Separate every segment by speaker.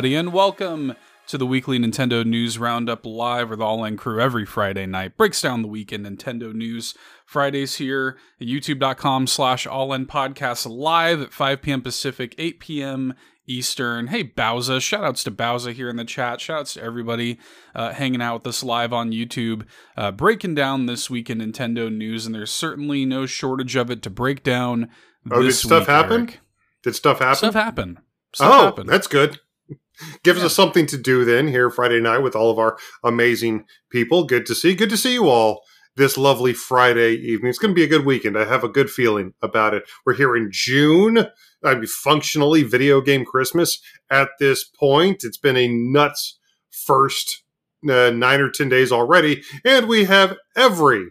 Speaker 1: Everybody, and welcome to the weekly Nintendo News Roundup live with All In Crew every Friday night. Breaks down the week in Nintendo news. Fridays here at youtube.com slash All In Podcast live at 5 p.m. Pacific, 8 p.m. Eastern. Hey, Bowza. Shoutouts to Bowza here in the chat. Shoutouts to everybody uh, hanging out with us live on YouTube, uh, breaking down this week in Nintendo news, and there's certainly no shortage of it to break down.
Speaker 2: Oh, did stuff
Speaker 1: week,
Speaker 2: happen?
Speaker 1: Eric.
Speaker 2: Did stuff happen?
Speaker 1: Stuff happen. Stuff
Speaker 2: oh,
Speaker 1: happened.
Speaker 2: that's good. Gives
Speaker 1: Yeah.
Speaker 2: us something to do then here Friday night with all of our amazing people. Good to see. Good to see you all this lovely Friday evening. It's going to be a good weekend. I have a good feeling about it. We're here in June. I mean, functionally video game Christmas at this point. It's been a nuts first uh, nine or ten days already, and we have every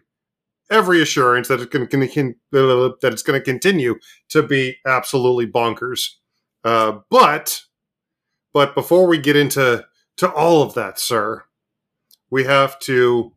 Speaker 2: every assurance that it's going to that it's going to continue to be absolutely bonkers. Uh, but but before we get into to all of that, sir, we have to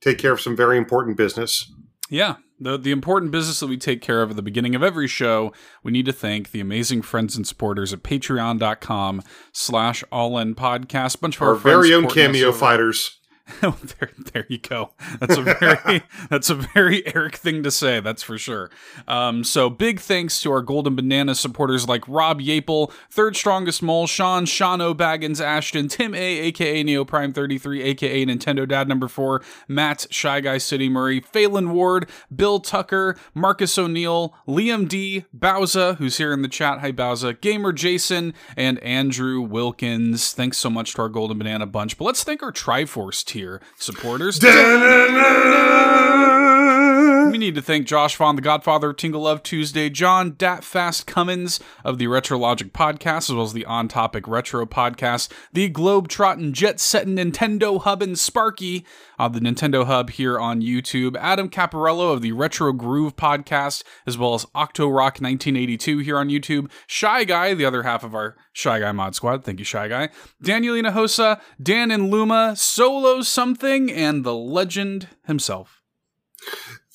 Speaker 2: take care of some very important business.
Speaker 1: Yeah, the the important business that we take care of at the beginning of every show, we need to thank the amazing friends and supporters at patreon.com slash all in podcast. Bunch of our,
Speaker 2: Our very own cameo fighters.
Speaker 1: there, there you go. That's a very that's a very Eric thing to say. That's for sure. Um, so big thanks to our Golden Banana supporters like Rob Yapel, Third Strongest Mole, Sean, Sean O'Baggins, Ashton, Tim A, aka Neo Prime Thirty Three, aka Nintendo Dad Number Four, Matt, Shy Guy City Murray, Phelan Ward, Bill Tucker, Marcus O'Neill, Liam D, Bowza, who's here in the chat. Hi Bowza, Gamer Jason, and Andrew Wilkins. Thanks so much to our Golden Banana bunch. But let's thank our Triforce tier supporters. We need to thank Josh Vaughn, the Godfather of Tingle Love Tuesday, John Dat Fast Cummins of the Retro Logic podcast, as well as the On Topic Retro podcast, the Globe Trottin' Jet Settin' Nintendo Hub and Sparky of the Nintendo Hub here on YouTube, Adam Caparello of the Retro Groove podcast, as well as Octo Rock 1982 here on YouTube, Shy Guy, the other half of our Shy Guy mod squad, thank you, Shy Guy, Danielina Hosa, Dan and Luma, Solo Something, and the legend himself.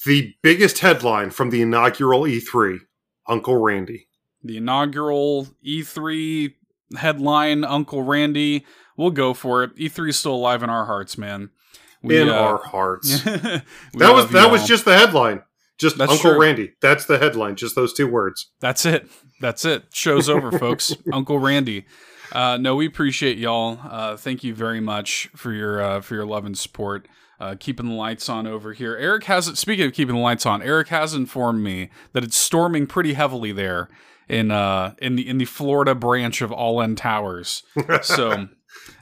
Speaker 2: The biggest headline from the inaugural E3 Uncle Randy.
Speaker 1: the inaugural E3 headline, Uncle Randy. We'll go for it. E3 is still alive in our hearts, man. We,
Speaker 2: in
Speaker 1: uh,
Speaker 2: our hearts. that was that was
Speaker 1: all.
Speaker 2: just the headline. Just
Speaker 1: That's
Speaker 2: Uncle
Speaker 1: true.
Speaker 2: Randy. That's the headline. Just those two words.
Speaker 1: That's it. That's it. Show's over, folks. Uncle Randy. Uh, no, we appreciate y'all. Uh, thank you very much for your uh, for your love and support. Uh, keeping the lights on over here. Eric has speaking of keeping the lights on. Eric has informed me that it's storming pretty heavily there in uh in the in the Florida branch of All In Towers. So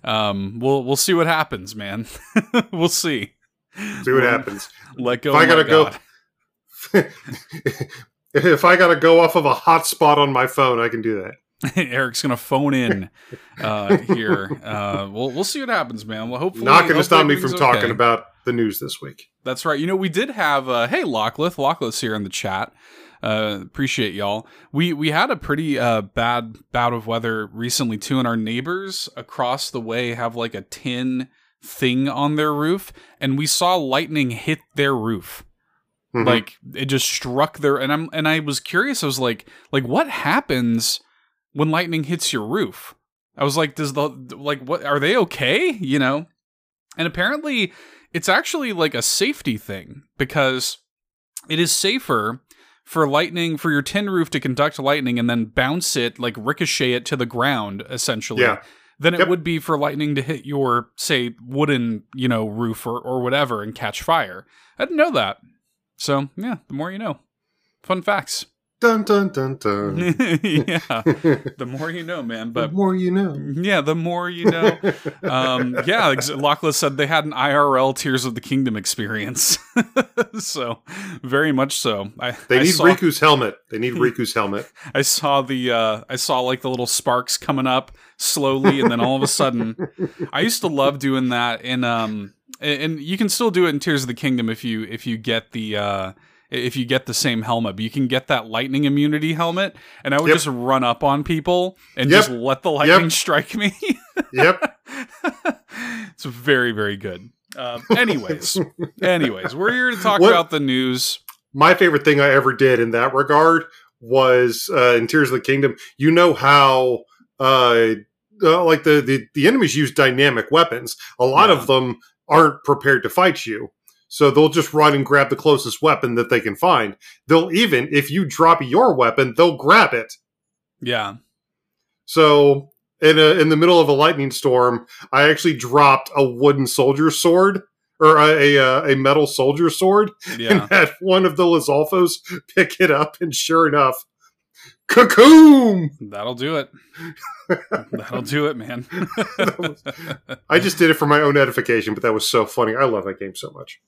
Speaker 1: um we'll we'll see what happens, man. we'll see.
Speaker 2: See what happens.
Speaker 1: Let go.
Speaker 2: If I gotta go- if I got to go off of a hotspot on my phone, I can do that.
Speaker 1: Eric's gonna phone in uh, here. Uh, we'll we'll see what happens, man. Well, hopefully,
Speaker 2: Not going to
Speaker 1: hopefully
Speaker 2: stop me from
Speaker 1: everything's
Speaker 2: talking about the news this week.
Speaker 1: That's right. You know, we did have uh, hey Locklith, Locklith's here in the chat. Uh, appreciate y'all. We we had a pretty uh, bad bout of weather recently too, and our neighbors across the way have like a tin thing on their roof, and we saw lightning hit their roof.
Speaker 2: Mhm.
Speaker 1: like it just struck their and i'm and i was curious i was like like what happens when lightning hits your roof. I was like does the like what are they okay? You know? And apparently it's actually like a safety thing because it is safer for lightning for your tin roof to conduct lightning and then bounce it like ricochet it to the ground essentially
Speaker 2: Yeah.
Speaker 1: than it
Speaker 2: Yep.
Speaker 1: would be for lightning to hit your say wooden you know roof or, or whatever and catch fire. I didn't know that. So yeah the more you know. Fun facts
Speaker 2: Dun dun dun dun.
Speaker 1: yeah the more you know man
Speaker 2: the
Speaker 1: but
Speaker 2: more you know.
Speaker 1: yeah the more you know um yeah ex- Lachlan said they had an irl tears of the kingdom experience so very much so i
Speaker 2: They
Speaker 1: I
Speaker 2: need
Speaker 1: saw,
Speaker 2: Riju's helmet. They need Riju's helmet.
Speaker 1: I saw the uh I saw like the little sparks coming up slowly and then all of a sudden I used to love doing that in um and and you can still do it in Tears of the Kingdom if you if you get the uh if you get the same helmet, but you can get that lightning immunity helmet, and I would
Speaker 2: Yep.
Speaker 1: just run up on people and
Speaker 2: Yep.
Speaker 1: just let the lightning
Speaker 2: Yep.
Speaker 1: strike me.
Speaker 2: Yep.
Speaker 1: it's very, very good. Uh, anyways, anyways, we're here to talk
Speaker 2: What-
Speaker 1: about the news.
Speaker 2: My favorite thing I ever did in that regard was uh, in Tears of the Kingdom. You know how uh, uh, like the, the the enemies use dynamic weapons. A lot
Speaker 1: Yeah.
Speaker 2: of them aren't prepared to fight you. So they'll just run and grab the closest weapon that they can find. They'll even, if you drop your weapon, they'll grab it.
Speaker 1: Yeah.
Speaker 2: So in a, in the middle of a lightning storm, I actually dropped a wooden soldier sword or a a, uh, a metal soldier sword
Speaker 1: Yeah.
Speaker 2: and had one of the Lizalfos pick it up, and sure enough, cocoon!
Speaker 1: That'll do it. That'll do it, man.
Speaker 2: I just did it for my own edification, but that was so funny. I love that game so much.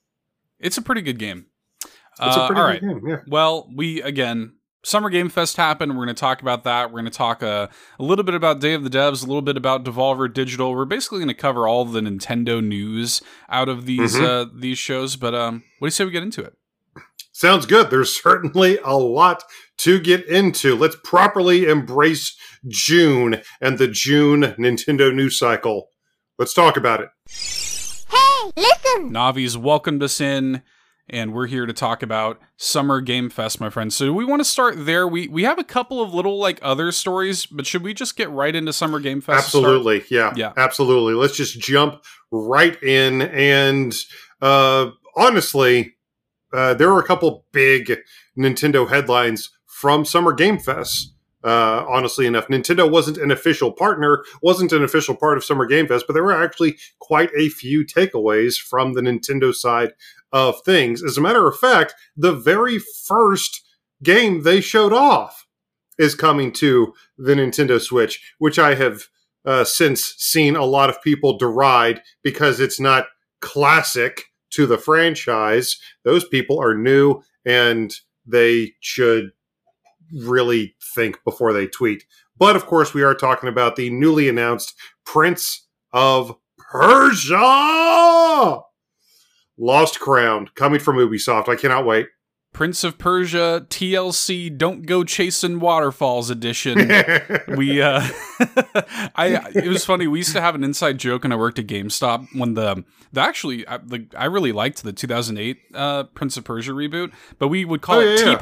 Speaker 1: It's a pretty good game.
Speaker 2: It's
Speaker 1: Uh,
Speaker 2: a pretty
Speaker 1: all
Speaker 2: good game. Yeah.
Speaker 1: Well, we again, Summer Game Fest happened. We're going to talk about that. We're going to talk a, a little bit about Day of the Devs, a little bit about Devolver Digital. We're basically going to cover all the Nintendo news out of these
Speaker 2: Mhm.
Speaker 1: uh, these shows. But um, what do you say we get into it?
Speaker 2: Sounds good. There's certainly a lot to get into. Let's properly embrace June and the June Nintendo news cycle. Let's talk about it.
Speaker 3: Hey, listen!
Speaker 1: Navi's welcomed us in, and we're here to talk about Summer Game Fest, my friends. So we want to start there. We we have a couple of little like other stories, but should we just get right into Summer Game Fest?
Speaker 2: Absolutely. Yeah.
Speaker 1: Yeah.
Speaker 2: Absolutely. Let's just jump right in. And uh, honestly, uh, there were a couple big Nintendo headlines from Summer Game Fest. Uh, honestly enough, Nintendo wasn't an official partner, wasn't an official part of Summer Game Fest, but there were actually quite a few takeaways from the Nintendo side of things. As a matter of fact, the very first game they showed off is coming to the Nintendo Switch, which I have uh, since seen a lot of people deride because it's not classic to the franchise. Those people are new and they should really think before they tweet. But of course, we are talking about the newly announced Prince of Persia! Lost Crown coming from Ubisoft. I cannot wait.
Speaker 1: Prince of Persia TLC Don't Go Chasing Waterfalls edition. we uh I it was funny we used to have an inside joke when I worked at GameStop when the the actually I, the, I really liked the 2008 uh Prince of Persia reboot but we would call
Speaker 2: Oh,
Speaker 1: it
Speaker 2: yeah, yeah.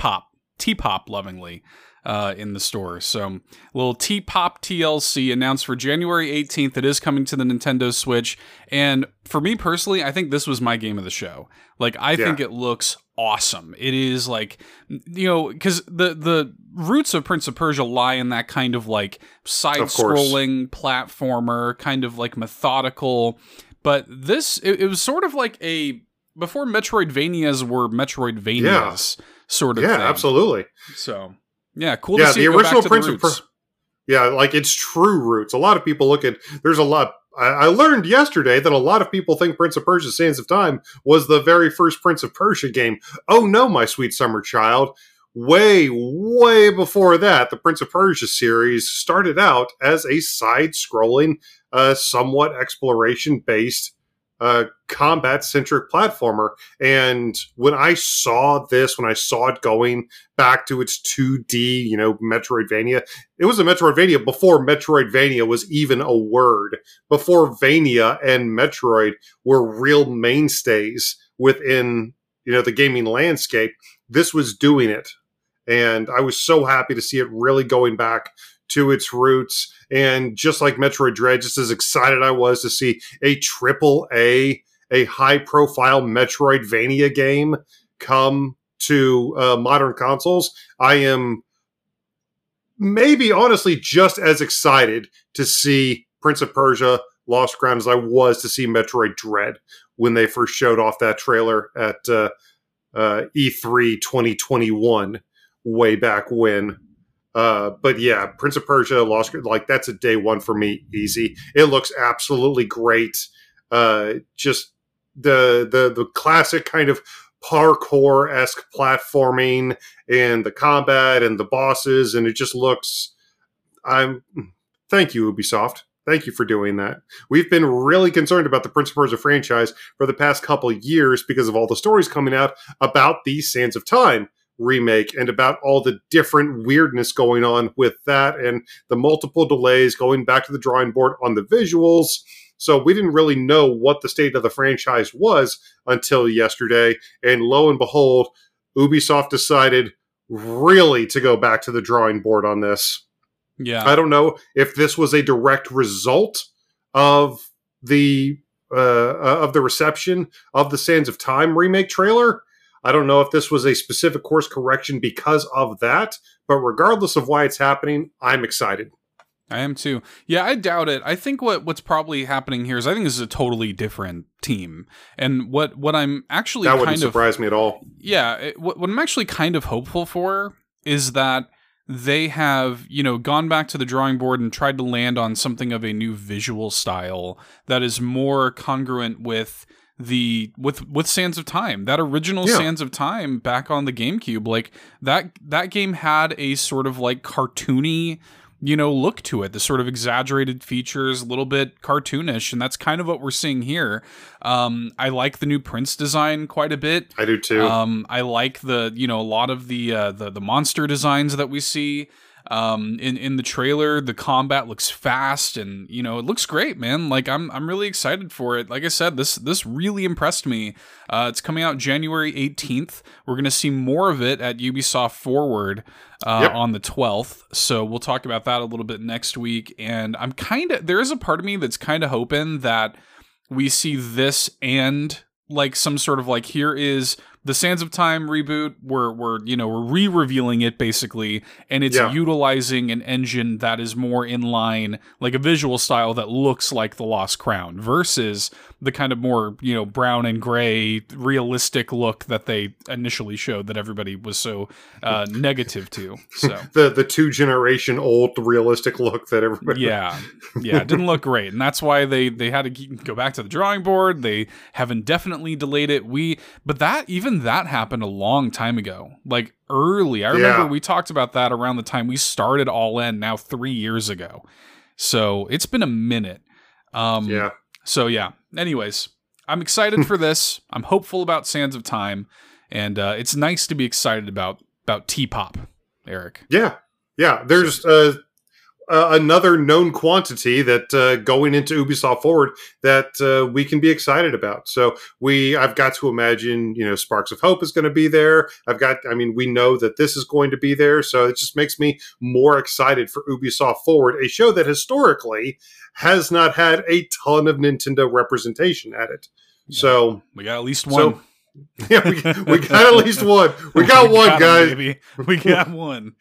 Speaker 1: T-pop T-pop lovingly uh in the store. So little T-pop TLC announced for January 18th it is coming to the Nintendo Switch. And for me personally I think this was my game of the show. Like I
Speaker 2: Yeah.
Speaker 1: think it looks awesome. It is like you know because the the roots of prince of persia lie in that kind of like side scrolling platformer kind of like methodical. But this it, it was sort of like a before metroidvanias were metroidvanias sort of
Speaker 2: yeah,
Speaker 1: thing
Speaker 2: absolutely.
Speaker 1: so yeah cool
Speaker 2: yeah,
Speaker 1: to see
Speaker 2: the
Speaker 1: it go back
Speaker 2: original Prince
Speaker 1: the
Speaker 2: of Per-
Speaker 1: roots.
Speaker 2: Yeah, like it's true roots. A lot of people look at there's a lot. I, I learned yesterday that a lot of people think Prince of Persia: Sands of Time was the very first Prince of Persia game. Oh no, my sweet summer child! Way, way before that, the Prince of Persia series started out as a side-scrolling, uh, somewhat exploration-based, uh, combat-centric platformer. And when I saw this, when I saw it going back to its 2D, you know, Metroidvania, it was a Metroidvania before Metroidvania was even a word. Before Vania and Metroid were real mainstays within, you know, the gaming landscape. This was doing it. And I was so happy to see it really going back to its roots. And just like Metroid Dread, just as excited I was to see a triple A, a high profile Metroidvania game come to uh, modern consoles, I am maybe honestly just as excited to see Prince of Persia Lost Crown as I was to see Metroid Dread when they first showed off that trailer at uh, uh, E3 2021 way back when. Uh, but yeah, Prince of Persia Lost like that's a day one for me, easy. It looks absolutely great. Uh, just the the the classic kind of parkour esque platforming and the combat and the bosses, and it just looks. I'm. Thank you, Ubisoft. Thank you for doing that. We've been really concerned about the Prince of Persia franchise for the past couple years because of all the stories coming out about the Sands of Time remake and about all the different weirdness going on with that and the multiple delays going back to the drawing board on the visuals. So we didn't really know what the state of the franchise was until yesterday. And lo and behold, Ubisoft decided really to go back to the drawing board on this.
Speaker 1: Yeah.
Speaker 2: I don't know if this was a direct result of the uh, uh, of the reception of the Sands of Time remake trailer. I don't know if this was a specific course correction because of that, but regardless of why it's happening, I'm excited.
Speaker 1: I am too. Yeah, I doubt it. I think what what's probably happening here is I think this is a totally different team, and what what I'm actually
Speaker 2: That wouldn't
Speaker 1: kind of
Speaker 2: surprise me at all.
Speaker 1: yeah, it, what, what I'm actually kind of hopeful for is that they have, you know, gone back to the drawing board and tried to land on something of a new visual style that is more congruent with the with with Sands of Time. That original
Speaker 2: Yeah.
Speaker 1: Sands of Time back on the GameCube, like that that game had a sort of like cartoony you know, look to it. The sort of exaggerated features, a little bit cartoonish, and that's kind of what we're seeing here. Um, I like the new Prince design quite a bit.
Speaker 2: I do too.
Speaker 1: Um, I like the you know a lot of the uh, the the monster designs that we see um, in in the trailer. The combat looks fast and you know it looks great, man. Like I'm I'm really excited for it. Like I said, this this really impressed me. Uh, it's coming out January 18th. We're gonna see more of it at Ubisoft Forward uh,
Speaker 2: Yep.
Speaker 1: on the 12th. So we'll talk about that a little bit next week. And I'm kind of there is a part of me that's kind of hoping that we see this and like some sort of like here is the Sands of Time reboot. We're we're you know we're re-revealing it basically, and it's
Speaker 2: Yeah.
Speaker 1: utilizing an engine that is more in line, like a visual style that looks like the Lost Crown, versus the kind of more you know brown and gray realistic look that they initially showed that everybody was so uh, negative to. So.
Speaker 2: the the two generation old realistic look that everybody
Speaker 1: yeah yeah it didn't look great and that's why they they had to go back to the drawing board they have indefinitely delayed it we but that even that happened a long time ago like early. I remember
Speaker 2: Yeah.
Speaker 1: we talked about that around the time we started all in now three years ago. So it's been a minute. Um
Speaker 2: yeah.
Speaker 1: so yeah. Anyways i'm excited for this. I'm hopeful about sands of time and uh it's nice to be excited about about t-pop eric.
Speaker 2: Yeah, yeah. There's uh, uh, another known quantity that uh, going into Ubisoft Forward that uh, we can be excited about. So we, I've got to imagine, you know, Sparks of Hope is going to be there. I've got, I mean, we know that this is going to be there, so it just makes me more excited for Ubisoft Forward, a show that historically has not had a ton of Nintendo representation at it. So
Speaker 1: we got at least
Speaker 2: So,
Speaker 1: one
Speaker 2: yeah, we, we got at least one. We got one,
Speaker 1: got
Speaker 2: guys.
Speaker 1: baby. We got one.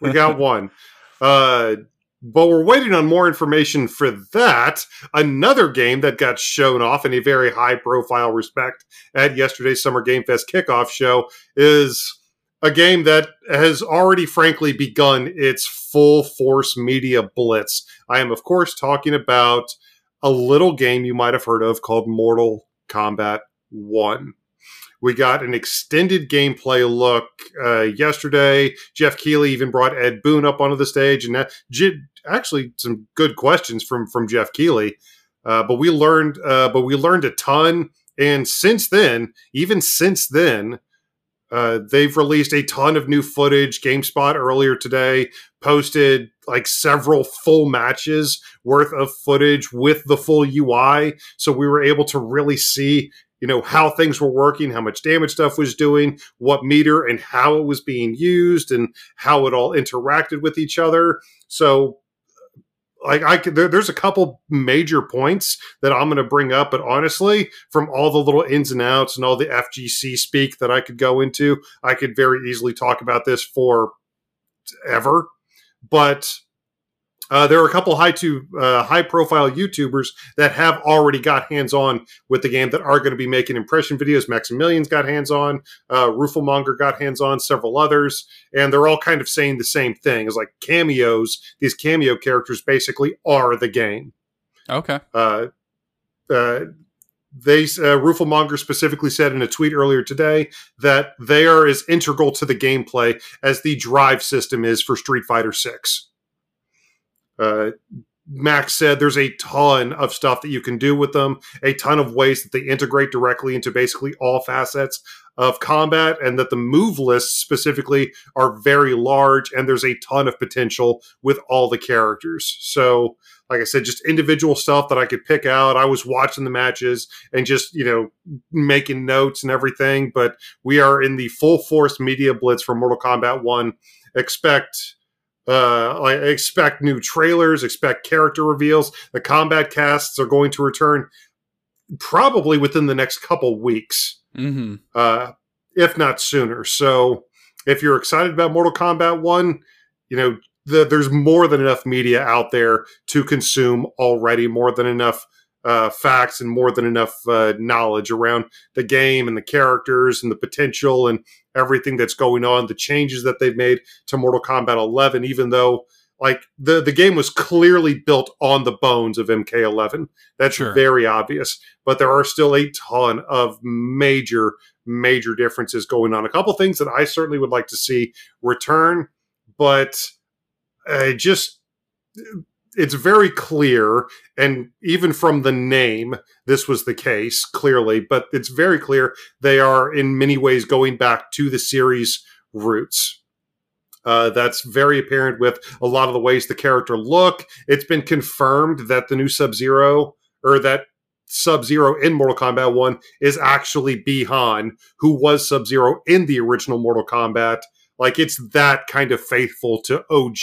Speaker 2: we got one. Uh, but we're waiting on more information for that. Another game that got shown off in a very high profile respect at yesterday's Summer Game Fest kickoff show is a game that has already, frankly, begun its full force media blitz. I am, of course, talking about a little game you might have heard of called Mortal Kombat 1. We got an extended gameplay look uh, yesterday. Geoff Keighley even brought Ed Boon up onto the stage, and that, actually some good questions from from Geoff Keighley. Uh, but we learned, uh, but we learned a ton. And since then, even since then, uh, they've released a ton of new footage. GameSpot earlier today posted like several full matches worth of footage with the full UI, so we were able to really see you know how things were working how much damage stuff was doing what meter and how it was being used and how it all interacted with each other. So like i there, there's a couple major points that i'm going to bring up but honestly from all the little ins and outs and all the fgc speak that i could go into i could very easily talk about this for ever but uh, there are a couple high to uh, high profile YouTubers that have already got hands on with the game that are going to be making impression videos. Maximilian's got hands on, uh, Rooflemonger got hands on, several others, and they're all kind of saying the same thing. It's like cameos. These cameo characters basically are the game.
Speaker 1: Okay.
Speaker 2: Uh, uh, they uh, Rooflemonger specifically said in a tweet earlier today that they are as integral to the gameplay as the drive system is for Street Fighter Six. Uh, Max said there's a ton of stuff that you can do with them, a ton of ways that they integrate directly into basically all facets of combat, and that the move lists specifically are very large, and there's a ton of potential with all the characters. So, like I said, just individual stuff that I could pick out. I was watching the matches and just, you know, making notes and everything, but we are in the full force media blitz for Mortal Kombat 1. Expect Uh, I expect new trailers, expect character reveals. The Kombat Kasts are going to return probably within the next couple weeks,
Speaker 1: Mm-hmm.
Speaker 2: uh, if not sooner. So, if you're excited about Mortal Kombat 1, you know, the, there's more than enough media out there to consume already, more than enough uh, facts and more than enough uh, knowledge around the game and the characters and the potential and everything that's going on, the changes that they've made to Mortal Kombat 11, even though like the the game was clearly built on the bones of MK11. That's
Speaker 1: Sure.
Speaker 2: very obvious, but there are still a ton of major major differences going on. A couple things that I certainly would like to see return, but I just it's very clear and even from the name this was the case clearly but it's very clear they are in many ways going back to the series roots. Uh, that's very apparent with a lot of the ways the character look. It's been confirmed that the new sub-zero or that sub-zero in mortal kombat 1 is actually Bi-Han who was sub-zero in the original mortal kombat. Like it's that kind of faithful to og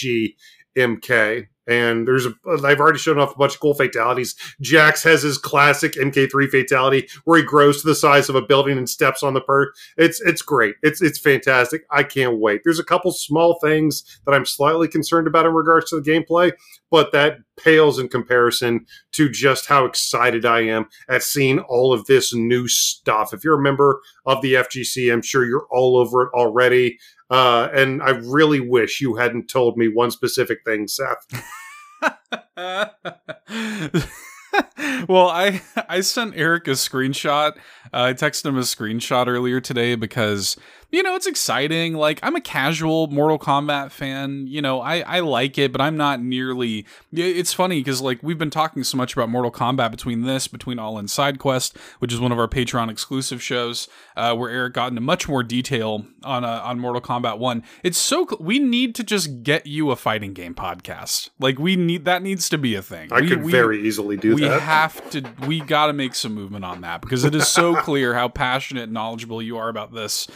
Speaker 2: mk and there's a I've already shown off a bunch of cool fatalities. Jax has his classic MK3 fatality where he grows to the size of a building and steps on the per. It's it's great. It's it's fantastic. I can't wait. There's a couple small things that I'm slightly concerned about in regards to the gameplay, but that pales in comparison to just how excited I am at seeing all of this new stuff. If you're a member of the FGC, I'm sure you're all over it already. Uh, and I really wish you hadn't told me one specific thing, Seth.
Speaker 1: well, I I sent Eric a screenshot. Uh, I texted him a screenshot earlier today because you know it's exciting. Like I'm a casual Mortal Kombat fan. You know I I like it, but I'm not nearly. It's funny because like we've been talking so much about Mortal Kombat between this, between All In Side Quest, which is one of our Patreon exclusive shows, uh, where Eric got into much more detail on uh, on Mortal Kombat One. It's so cl- we need to just get you a fighting game podcast. Like we need that needs to be a thing.
Speaker 2: I
Speaker 1: We-
Speaker 2: could
Speaker 1: we-
Speaker 2: very easily do
Speaker 1: we
Speaker 2: that.
Speaker 1: We have to we got to make some movement on that because it is so clear how passionate and knowledgeable you are about this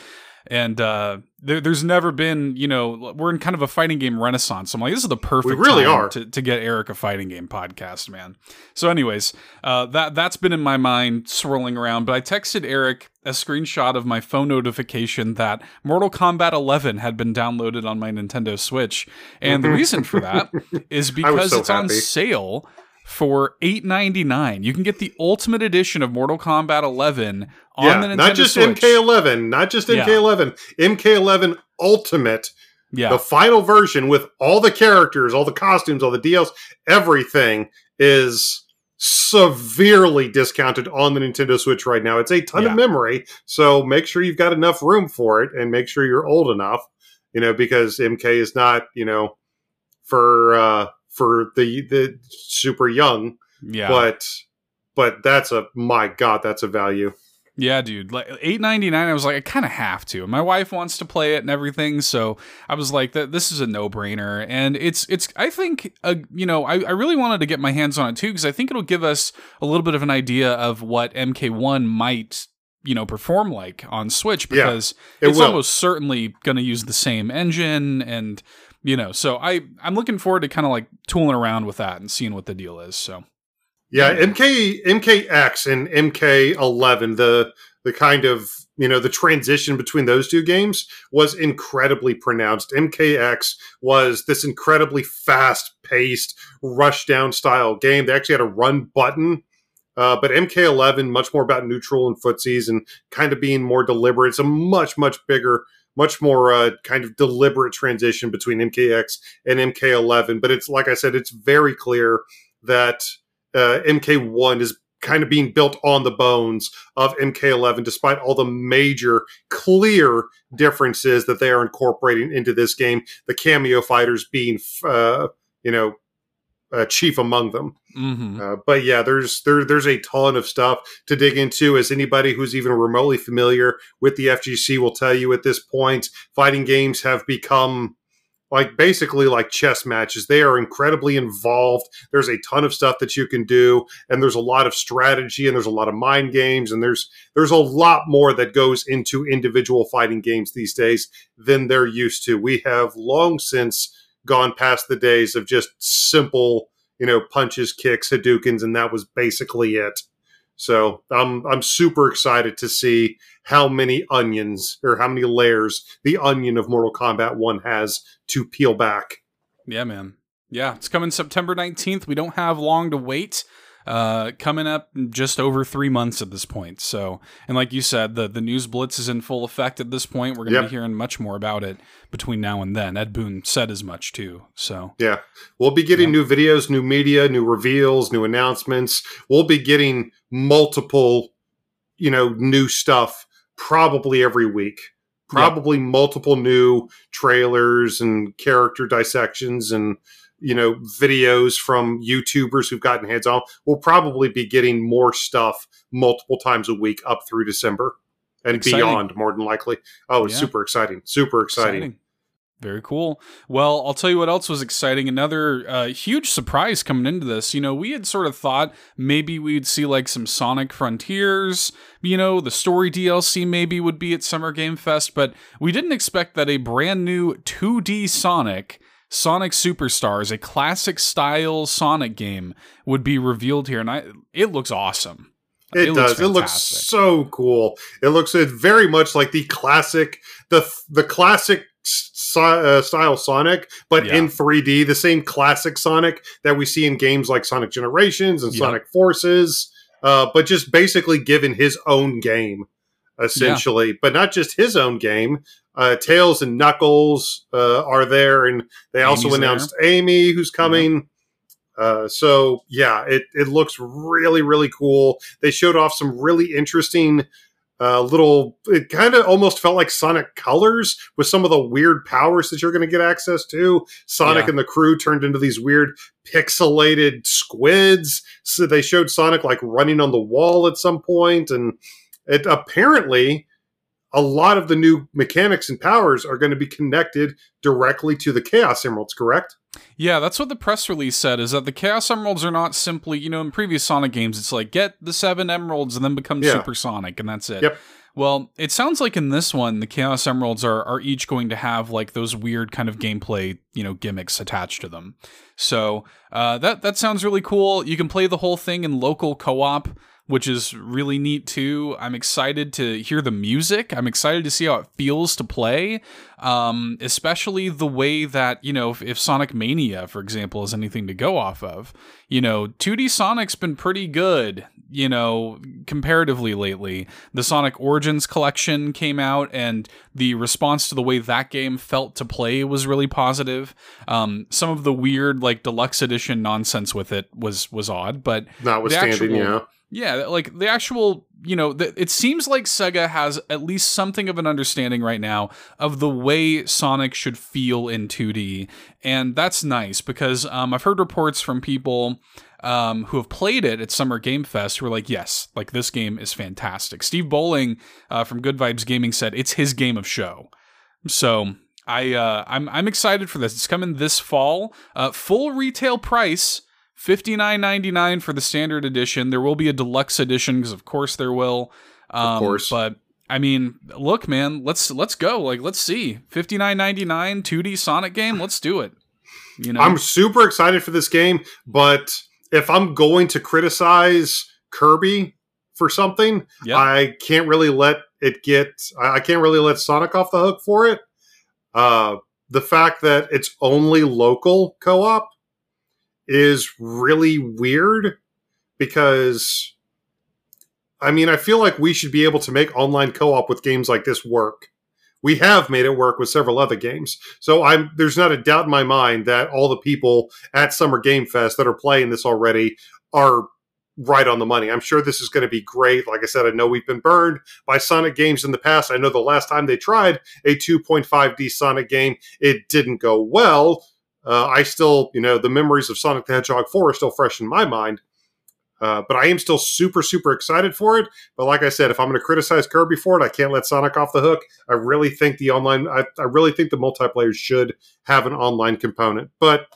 Speaker 1: and uh there, there's never been you know we're in kind of a fighting game renaissance So i'm like this is the perfect
Speaker 2: We really
Speaker 1: time
Speaker 2: are.
Speaker 1: to, to get eric a fighting game podcast man so anyways uh that that's been in my mind swirling around but i texted eric a screenshot of my phone notification that mortal kombat 11 had been downloaded on my nintendo switch and the reason for that is
Speaker 2: Mm-hmm.
Speaker 1: Because
Speaker 2: so
Speaker 1: it's on sale for eight ninety nine. You can get the ultimate edition of Mortal Kombat 11 on
Speaker 2: yeah,
Speaker 1: the Nintendo Switch.
Speaker 2: not just
Speaker 1: Switch.
Speaker 2: MK11, not just MK11, MK11 Ultimate,
Speaker 1: yeah,
Speaker 2: the final version with all the characters, all the costumes, all the deals, everything is severely discounted on the Nintendo Switch right now. It's a ton
Speaker 1: Yeah.
Speaker 2: of memory, so make sure you've got enough room for it and make sure you're old enough, you know, because MK is not, you know, for uh for the the super young,
Speaker 1: yeah,
Speaker 2: but but that's a my god, that's a value.
Speaker 1: yeah, dude. Like eight ninety nine. I was like, I kind of have to. My wife wants to play it and everything, so I was like, that this is a no brainer. And it's it's. I think, uh, you know, I, I really wanted to get my hands on it too because I think it'll give us a little bit of an idea of what MK one might. You know, perform like on Switch
Speaker 2: Yeah,
Speaker 1: because
Speaker 2: it
Speaker 1: it's
Speaker 2: will.
Speaker 1: almost certainly going to use the same engine and you know so i i'm looking forward to kind of like tooling around with that and seeing what the deal is so
Speaker 2: Yeah, MK MKX and MK11, the the kind of you know the transition between those two games was incredibly pronounced. MKX was this incredibly fast paced, rush down style game. They actually had a run button. Uh, but MK11 much more about neutral and footsies and kind of being more deliberate. It's a much much bigger, much more uh, kind of deliberate transition between MKX and MK11. But it's like I said, it's very clear that uh, MK1 is kind of being built on the bones of MK11, despite all the major, clear differences that they are incorporating into this game. The cameo fighters being, uh, you know, uh, chief among them.
Speaker 1: mm-hmm.
Speaker 2: Uh, but yeah, there's there there's a ton of stuff to dig into. As anybody who's even remotely familiar with the FGC will tell you at this point, fighting games have become like basically like chess matches. They are incredibly involved. There's a ton of stuff that you can do, and there's a lot of strategy, and there's a lot of mind games, and there's there's a lot more that goes into individual fighting games these days than they're used to. We have long since gone past the days of just simple, you know, punches, kicks, Hadoukens, and that was basically it. So I'm I'm super excited to see how many onions or how many layers the onion of Mortal Kombat 1 has to peel back.
Speaker 1: Yeah, man. Yeah, it's coming September 19th. We don't have long to wait. Uh, coming up just over three months at this point. So, and like you said, the the news blitz is in full effect at this point. We're going to
Speaker 2: Yep.
Speaker 1: be hearing much more about it between now and then. Ed Boon said as much too. So,
Speaker 2: Yeah. We'll be getting new videos, new media, new reveals, new announcements. We'll be getting multiple, you know, new stuff probably every week. Probably multiple new trailers and character dissections and, you know, videos from YouTubers who've gotten hands on. We'll probably be getting more stuff multiple times a week up through December and
Speaker 1: Exciting.
Speaker 2: beyond, more than likely. Oh, it's
Speaker 1: Yeah.
Speaker 2: super exciting. Super exciting.
Speaker 1: Very cool. Well, I'll tell you what else was exciting. Another uh, huge surprise coming into this. You know, we had sort of thought maybe we'd see like some Sonic Frontiers, you know, the story DLC maybe would be at Summer Game Fest, but we didn't expect that a brand new 2D Sonic, Sonic Superstars, a classic style Sonic game, would be revealed here. And I, it looks awesome.
Speaker 2: It, does. It looks so cool. It looks very much like the classic, the the classic uh, style Sonic, but
Speaker 1: Yeah.
Speaker 2: in 3D. The same classic Sonic that we see in games like Sonic Generations and. Sonic Forces, uh, but just basically given his own game, essentially. But not just his own game. Uh, Tails and Knuckles uh, are there, and they also
Speaker 1: Amy's
Speaker 2: announced Amy, who's coming. Uh, so yeah, it, it looks really, really cool. They showed off some really interesting uh, little, it kind of almost felt like Sonic Colors with some of the weird powers that you're going to get access to. Sonic
Speaker 1: Yeah.
Speaker 2: and the crew turned into these weird pixelated squids. So they showed Sonic like running on the wall at some point, and it apparently a lot of the new mechanics and powers are going to be connected directly to the Chaos Emeralds, correct?
Speaker 1: Yeah, that's what the press release said. Is that the Chaos Emeralds are not simply, you know, in previous Sonic games, it's like get the seven emeralds and then become
Speaker 2: Yeah.
Speaker 1: Super Sonic, and that's it.
Speaker 2: Yep.
Speaker 1: Well, it sounds like in this one, the Chaos Emeralds are are each going to have like those weird kind of gameplay, you know, gimmicks attached to them. So uh, that that sounds really cool. You can play the whole thing in local co-op. Which is really neat too. I'm excited to hear the music. I'm excited to see how it feels to play um, especially the way that you know if, if Sonic Mania, for example, is anything to go off of. You know, 2D Sonic's been pretty good. You know, comparatively lately, the Sonic Origins collection came out, and the response to the way that game felt to play was really positive. Um, some of the weird, like deluxe edition nonsense with it was was odd, but
Speaker 2: Notwithstanding,
Speaker 1: actual-
Speaker 2: you know.
Speaker 1: Yeah, like the actual, you know, the, it seems like Sega has at least something of an understanding right now of the way Sonic should feel in 2D. And that's nice because um, I've heard reports from people um, who have played it at Summer Game Fest who are like, yes, like this game is fantastic. Steve Bowling uh, from Good Vibes Gaming said it's his game of show. So. I uh, I'm I'm excited for this. It's coming this fall. Uh, full retail price Fifty nine ninety nine for the standard edition. There will be a deluxe edition because, of course, there will. Um,
Speaker 2: course.
Speaker 1: but I mean, look, man, let's let's go. Like, let's see fifty nine ninety nine two D Sonic game. Let's do it. You know,
Speaker 2: I'm super excited for this game, but if I'm going to criticize Kirby for something,
Speaker 1: Yep.
Speaker 2: I can't really let it get. I I can't really let Sonic off the hook for it. Uh, the fact that it's only local co-op is really weird because I mean, I feel like we should be able to make online co-op with games like this work. We have made it work with several other games. So I'm there's not a doubt in my mind that all the people at Summer Game Fest that are playing this already are right on the money. I'm sure this is going to be great. Like I said, I know we've been burned by Sonic games in the past. I know the last time they tried a 2.5D Sonic game, it didn't go well. Uh, I still, you know, the memories of Sonic the Hedgehog 4 are still fresh in my mind. Uh, but I am still super, super excited for it. But like I said, if I'm going to criticize Kirby for it, I can't let Sonic off the hook. I really think the online, I, I really think the multiplayer should have an online component. But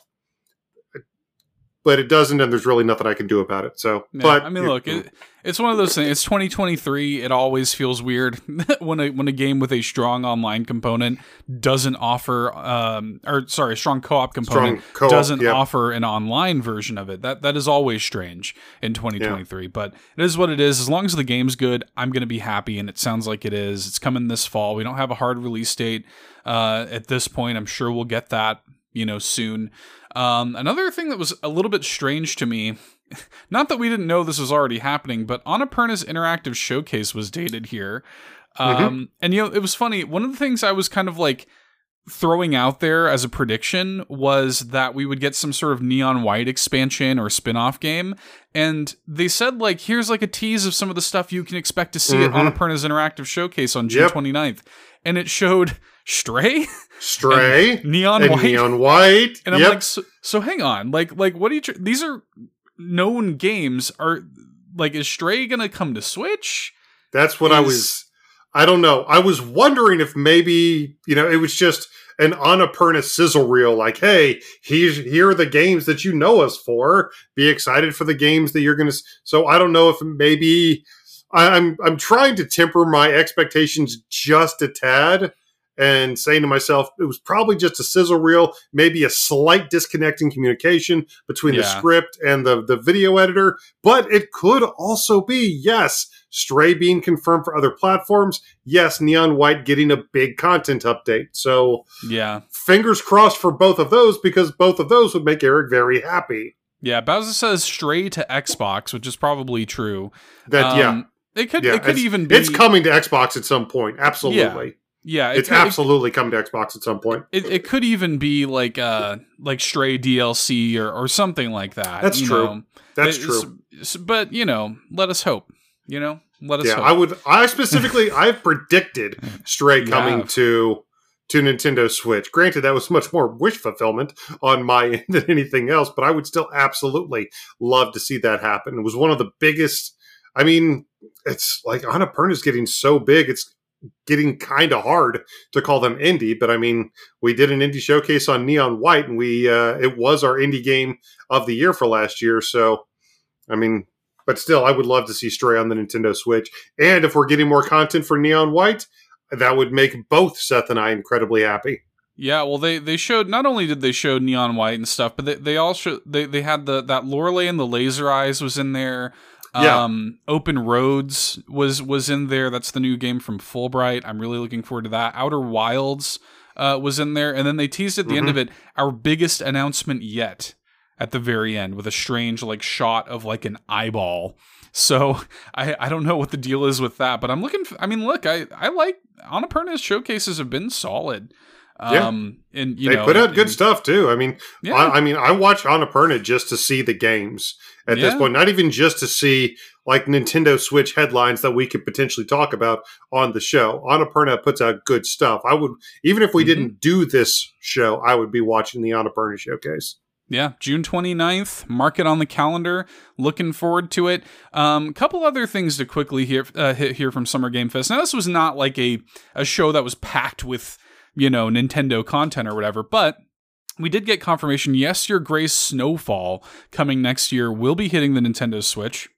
Speaker 2: but it doesn't, and there's really nothing I can do about it. So,
Speaker 1: Yeah,
Speaker 2: but
Speaker 1: I mean, look, it, it's one of those things. It's 2023. It always feels weird when a when a game with a strong online component doesn't offer, um, or sorry, a strong co-op component
Speaker 2: Strong co-op,
Speaker 1: doesn't
Speaker 2: yeah.
Speaker 1: offer an online version of it. That that is always strange in 2023. But it is what it is. As long as the game's good, I'm gonna be happy, and it sounds like it is. It's coming this fall. We don't have a hard release date uh, at this point. I'm sure we'll get that, you know, soon. Um, another thing that was a little bit strange to me not that we didn't know this was already happening, but Annapurna's interactive showcase was dated here. Um, And, you know, it was funny. One of the things I was kind of like throwing out there as a prediction was that we would get some sort of Neon White expansion or spin off game. And they said, like, here's like a tease of some of the stuff you can expect to see
Speaker 2: Mhm.
Speaker 1: at Annapurna's interactive showcase on June
Speaker 2: Yep.
Speaker 1: 29th. And it showed Stray,
Speaker 2: Stray
Speaker 1: Neon
Speaker 2: and
Speaker 1: White.
Speaker 2: Neon White.
Speaker 1: And I'm
Speaker 2: yep.
Speaker 1: like, so, so hang on, like, like what do you? Tr- these are known games. Are like, is Stray gonna come to Switch?
Speaker 2: That's what I was. I don't know. I was wondering if maybe you know it was just an Annapurna sizzle reel. Like, hey, here's here are the games that you know us for. Be excited for the games that you're going to. So I don't know if maybe I- I'm I'm trying to temper my expectations just a tad. And saying to myself, it was probably just a sizzle reel, maybe a slight disconnecting communication between the script and the, the video editor. But it could also be, yes, Stray being confirmed for other platforms. Yes, Neon White getting a big content update. So
Speaker 1: Yeah,
Speaker 2: fingers crossed for both of those because both of those would make Eric very happy.
Speaker 1: yeah. Bowser says Stray to Xbox, which is probably true.
Speaker 2: That yeah,
Speaker 1: Um, it could.
Speaker 2: yeah,
Speaker 1: it could even be.
Speaker 2: it's coming to Xbox at some point. Absolutely,
Speaker 1: Yeah, it
Speaker 2: it's
Speaker 1: could, it-
Speaker 2: absolutely coming to Xbox at some point.
Speaker 1: It, it could even be like uh like Stray DLC or or something like that.
Speaker 2: That's
Speaker 1: you
Speaker 2: true.
Speaker 1: know?
Speaker 2: That's
Speaker 1: It's-
Speaker 2: true.
Speaker 1: But you know, let us hope. You know, let us
Speaker 2: Yeah,
Speaker 1: hope.
Speaker 2: I would. I specifically, I've predicted Stray coming
Speaker 1: have.
Speaker 2: to to Nintendo Switch. Granted, that was much more wish fulfillment on my end than anything else, but I would still absolutely love to see that happen. It was one of the biggest. I mean, it's like Annapurna's getting so big, it's getting kind of hard to call them indie. But I mean, we did an indie showcase on Neon White, and we uh, it was our indie game of the year for last year. So, I mean, but still, I would love to see Stray on the Nintendo Switch. And if we're getting more content for Neon White, that would make both Seth and I incredibly happy.
Speaker 1: Yeah, well, they they showed not only did they show neon white and stuff, but they they also they they had the that Lorelei and the laser eyes was in there.
Speaker 2: Yeah.
Speaker 1: Um, Open Roads was was in there. That's the new game from Fulbright. I'm really looking forward to that. Outer Wilds uh, was in there, and then they teased at the end of
Speaker 2: Mm-hmm.
Speaker 1: it our biggest announcement yet at the very end with a strange like shot of like an eyeball. So I I don't know what the deal is with that, but I'm looking. f I I mean, look, I I like Annapurna's showcases have been solid.
Speaker 2: Yeah.
Speaker 1: Um, and you
Speaker 2: they
Speaker 1: know,
Speaker 2: put out good
Speaker 1: and-
Speaker 2: stuff too. I mean,
Speaker 1: Yeah,
Speaker 2: I, I mean, I watch Annapurna just to see the games at this point, not even just to see like Nintendo Switch headlines that we could potentially talk about on the show. Annapurna puts out good stuff. I would, even if we
Speaker 1: Mhm.
Speaker 2: didn't do this show, I would be watching the Annapurna showcase.
Speaker 1: Yeah, June 29th. Mark it on the calendar. Looking forward to it. Um, couple other things to quickly hear uh, hit here from Summer Game Fest. Now, this was not like a a show that was packed with you know Nintendo content or whatever, but we did get confirmation. Yes, Your Grace Snowfall coming next year will be hitting the Nintendo Switch.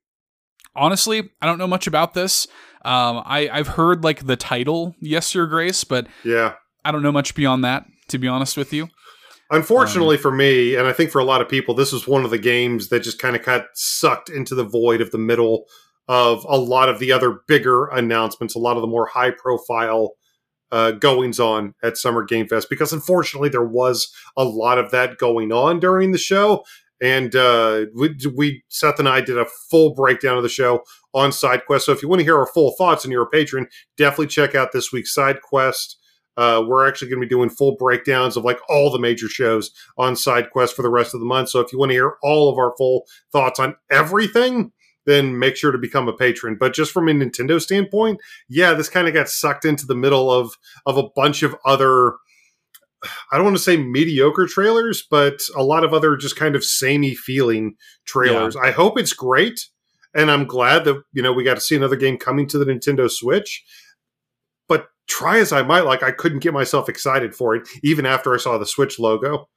Speaker 1: Honestly, I don't know much about this. Um, I I've heard like the title Yes, Your Grace, but
Speaker 2: Yeah.
Speaker 1: I don't know much beyond that. To be honest with you.
Speaker 2: Unfortunately for me, and I think for a lot of people, this was one of the games that just kind of got sucked into the void of the middle of a lot of the other bigger announcements, a lot of the more high profile uh, goings on at Summer Game Fest, because unfortunately there was a lot of that going on during the show. And uh, we, we, Seth and I did a full breakdown of the show on SideQuest. So if you want to hear our full thoughts and you're a patron, definitely check out this week's SideQuest. Uh, we're actually going to be doing full breakdowns of like all the major shows on SideQuest for the rest of the month. So if you want to hear all of our full thoughts on everything, then make sure to become a patron. But just from a Nintendo standpoint, yeah, this kind of got sucked into the middle of of a bunch of other. I don't want to say mediocre trailers, but a lot of other just kind of samey feeling trailers. I hope it's great, and I'm glad that you know we got to see another game coming to the Nintendo Switch. But try as I might, like I couldn't get myself excited for it, even after I saw the Switch logo.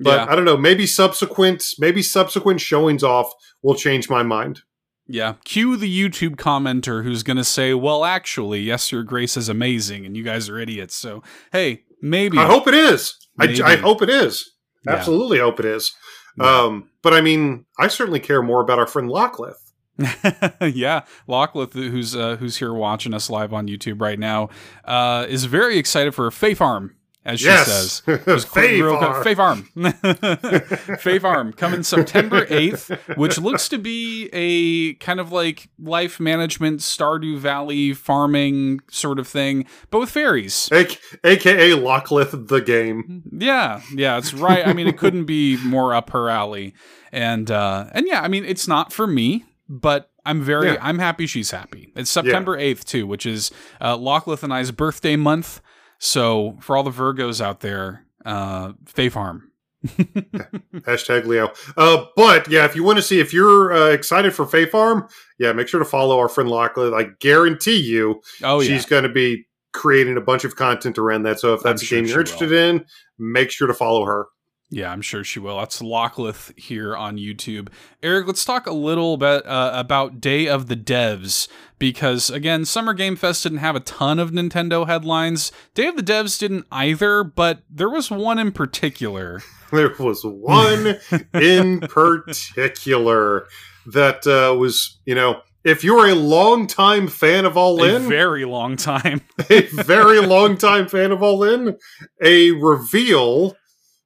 Speaker 2: But
Speaker 1: Yeah.
Speaker 2: I don't know. Maybe subsequent, maybe subsequent showings off will change my mind.
Speaker 1: Yeah. Cue the YouTube commenter who's going to say, well, actually, yes, your grace is amazing and you guys are idiots. So, hey, maybe.
Speaker 2: I hope it is. I, I hope it is.
Speaker 1: Yeah.
Speaker 2: Absolutely hope it is.
Speaker 1: Yeah.
Speaker 2: Um, but I mean, I certainly care more about our friend Lockleth.
Speaker 1: yeah, Lachlan, who's uh, who's here watching us live on YouTube right now, uh, is very excited for a Fae Farm, as she
Speaker 2: Yes.
Speaker 1: says. Just quick,
Speaker 2: Fae
Speaker 1: real quick,
Speaker 2: Farm.
Speaker 1: Fae Farm. Fae Farm coming September eighth, which looks to be a kind of like life management Stardew Valley farming sort of thing, but with fairies.
Speaker 2: A- AKA Lockleth the game.
Speaker 1: Yeah, yeah, it's right. I mean, it couldn't be more up her alley, and uh, and yeah, I mean, it's not for me, but I'm very,
Speaker 2: Yeah.
Speaker 1: I'm happy she's happy. It's September eighth too, which is uh, Lockleth and I's birthday month. So for all the Virgos out there, uh, Fae Farm.
Speaker 2: Hashtag Leo. Uh, but yeah, if you want to see if you're uh, excited for Fae Farm, yeah, make sure to follow our friend Lockleth. I guarantee you,
Speaker 1: Oh yeah,
Speaker 2: she's going to be creating a bunch of content around that. So if that's
Speaker 1: I'm
Speaker 2: a
Speaker 1: sure
Speaker 2: game you're interested in, make sure to follow her.
Speaker 1: Yeah, I'm sure she will. That's Lockleth here on YouTube. Eric, let's talk a little bit uh, about Day of the Devs because again, Summer Game Fest didn't have a ton of Nintendo headlines. Day of the Devs didn't either, but there was one in particular.
Speaker 2: There was one in particular that uh, was, you know, if you're a longtime fan of All
Speaker 1: A
Speaker 2: In,
Speaker 1: very long time.
Speaker 2: a very long time fan of All In, a reveal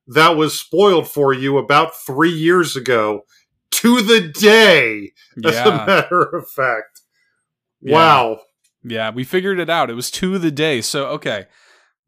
Speaker 2: that was spoiled for you about three years ago to the day, as a matter of fact.
Speaker 1: Yeah.
Speaker 2: Wow.
Speaker 1: Yeah, we figured it out. It was to the day. So, okay.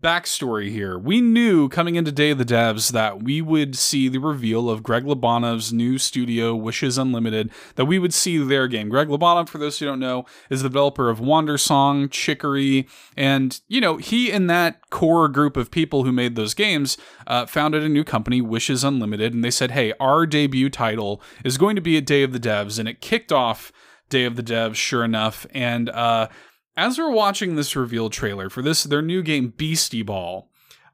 Speaker 1: Backstory here. We knew coming into Day of the Devs that we would see the reveal of Greg Lobanov's new studio, Wishes Unlimited, that we would see their game. Greg Lobanov, for those who don't know, is the developer of Wandersong, Chicory, and, you know, he and that core group of people who made those games uh, founded a new company, Wishes Unlimited, and they said, hey, our debut title is going to be at Day of the Devs, and it kicked off Day of the Devs, sure enough, and, uh, as we're watching this reveal trailer for this their new game Beastie Ball,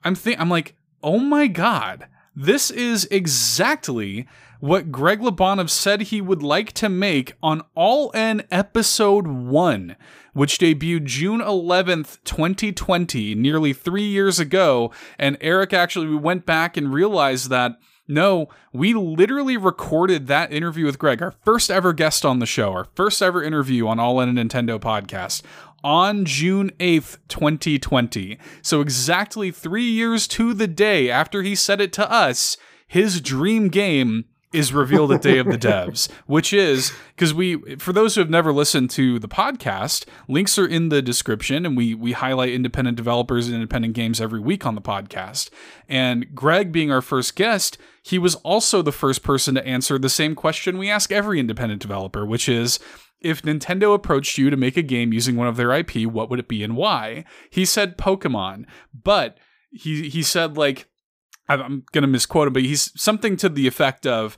Speaker 1: I'm think I'm like, "Oh my god, this is exactly what Greg Lobanov said he would like to make on All In episode 1, which debuted June 11th, 2020, nearly 3 years ago, and Eric actually we went back and realized that no, we literally recorded that interview with Greg, our first ever guest on the show, our first ever interview on All In a Nintendo podcast on June 8th, 2020. So exactly 3 years to the day after he said it to us, his dream game is revealed at Day of the Devs, which is because we, for those who have never listened to the podcast, links are in the description, and we we highlight independent developers and independent games every week on the podcast. And Greg, being our first guest, he was also the first person to answer the same question we ask every independent developer, which is. If Nintendo approached you to make a game using one of their IP, what would it be and why? He said Pokemon, but he he said like I'm- gonna misquote him, but he's something to the effect of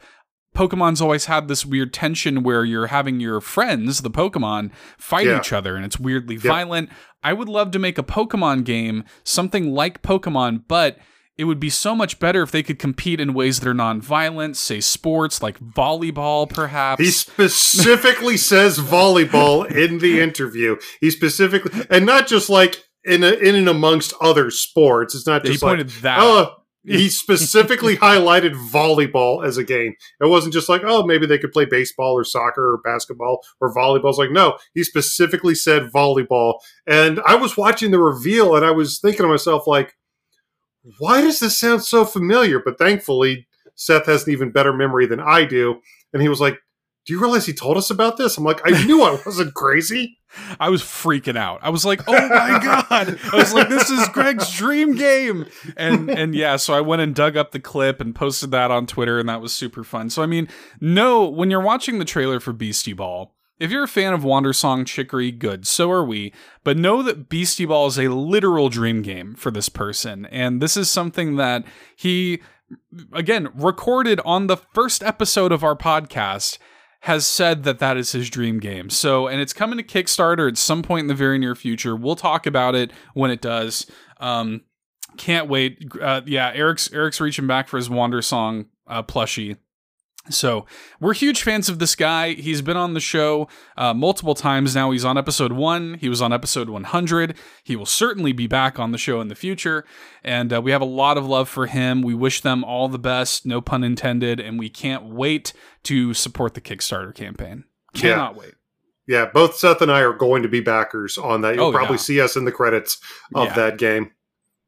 Speaker 1: Pokemon's always had this weird tension where you're having your friends, the Pokemon, fight
Speaker 2: Yeah.
Speaker 1: each other and it's weirdly violent. I would love to make a Pokemon game, something like Pokemon, but it would be so much better if they could compete in ways that are non-violent, say sports like volleyball, perhaps.
Speaker 2: He specifically says volleyball in the interview. He specifically, and not just like in a, in and amongst other sports. It's not
Speaker 1: he
Speaker 2: just like
Speaker 1: pointed that.
Speaker 2: oh. He specifically highlighted volleyball as a game. It wasn't just like, oh, maybe they could play baseball or soccer or basketball or volleyball. It's like, no, he specifically said volleyball. And I was watching the reveal and I was thinking to myself, like, why does this sound so familiar? But thankfully, Seth has an even better memory than I do. And he was like, do you realize he told us about this? I'm like, I knew I wasn't crazy.
Speaker 1: I was freaking out. I was like, "Oh my god!" I was like, "This is Greg's dream game," and and yeah, so I went and dug up the clip and posted that on Twitter, and that was super fun. So I mean, no, when you're watching the trailer for Beastie Ball, if you're a fan of Wandersong Chicory, good, so are we. But know that Beastie Ball is a literal dream game for this person, and this is something that he again recorded on the first episode of our podcast has said that that is his dream game. So, and it's coming to Kickstarter at some point in the very near future. We'll talk about it when it does. Um, Can't wait. Uh, yeah, Eric's Eric's reaching back for his Wandersong uh, plushie. So we're huge fans of this guy. He's been on the show uh, multiple times now. He's on episode one. He was on episode 100. He will certainly be back on the show in the future. And uh, we have a lot of love for him. We wish them all the best, no pun intended. And we can't wait to support the Kickstarter campaign. Cannot
Speaker 2: Yeah.
Speaker 1: wait.
Speaker 2: Yeah, both Seth and I are going to be backers on that. You'll
Speaker 1: Oh,
Speaker 2: probably
Speaker 1: yeah.
Speaker 2: see us in the credits of
Speaker 1: Yeah.
Speaker 2: that game.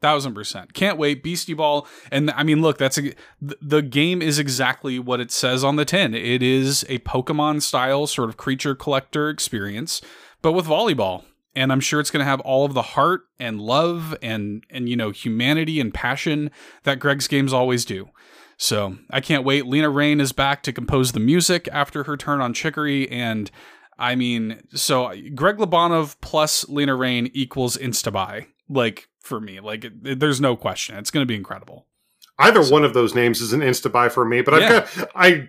Speaker 1: Thousand percent. Can't wait. Beastie Ball. And I mean, look, that's a, the game is exactly what it says on the tin. It is a Pokemon style sort of creature collector experience, but with volleyball. And I'm sure it's going to have all of the heart and love and, and, you know, humanity and passion that Greg's games always do. So I can't wait. Lena Raine is back to compose the music after her turn on Chicory. And I mean, so Greg Lobanov plus Lena Raine equals Instabuy. Like for me, like it, there's no question. It's going to be incredible.
Speaker 2: Either one of those names is an insta buy for me, but I've
Speaker 1: Yeah.
Speaker 2: got I.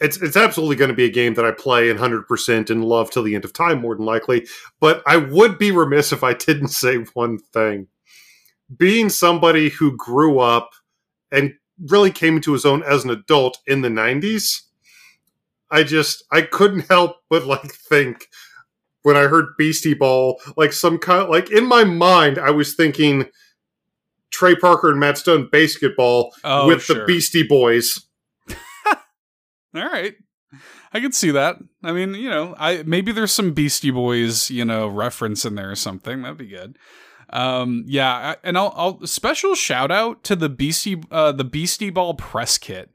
Speaker 2: It's it's absolutely going to be a game that I play in hundred percent and love till the end of time, more than likely. But I would be remiss if I didn't say one thing. Being somebody who grew up and really came into his own as an adult in the '90s, I just I couldn't help but like think when I heard Beastie Ball, like some kind like in my mind, I was thinking Trey Parker and Matt Stone BASEketball
Speaker 1: Oh,
Speaker 2: with
Speaker 1: sure.
Speaker 2: the Beastie Boys.
Speaker 1: All right. I could see that. I mean, you know, I maybe there's some Beastie Boys, you know, reference in there or something. That'd be good. Um, yeah, I, and I'll, I'll special shout out to the Beastie, uh, the Beastie Ball press kit.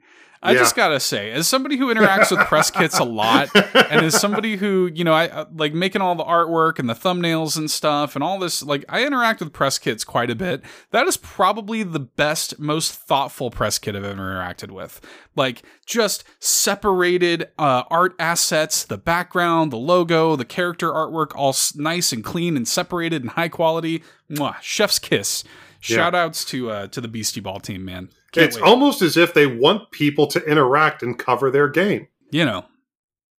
Speaker 1: I
Speaker 2: Yeah.
Speaker 1: just gotta say, as somebody who interacts with press kits a lot, and as somebody who you know i I- like making all the artwork and the thumbnails and stuff and all this like i interact with press kits quite a bit. That is probably the best most thoughtful press kit i've ever interacted with. Like just separated uh, art assets the background the logo the character artwork all s- nice and clean and separated and high quality. Mwah, chef's kiss.
Speaker 2: Yeah.
Speaker 1: shout outs to uh to the beastie ball team man Can't
Speaker 2: it's
Speaker 1: wait.
Speaker 2: almost as if they want people to interact and cover their game.
Speaker 1: you know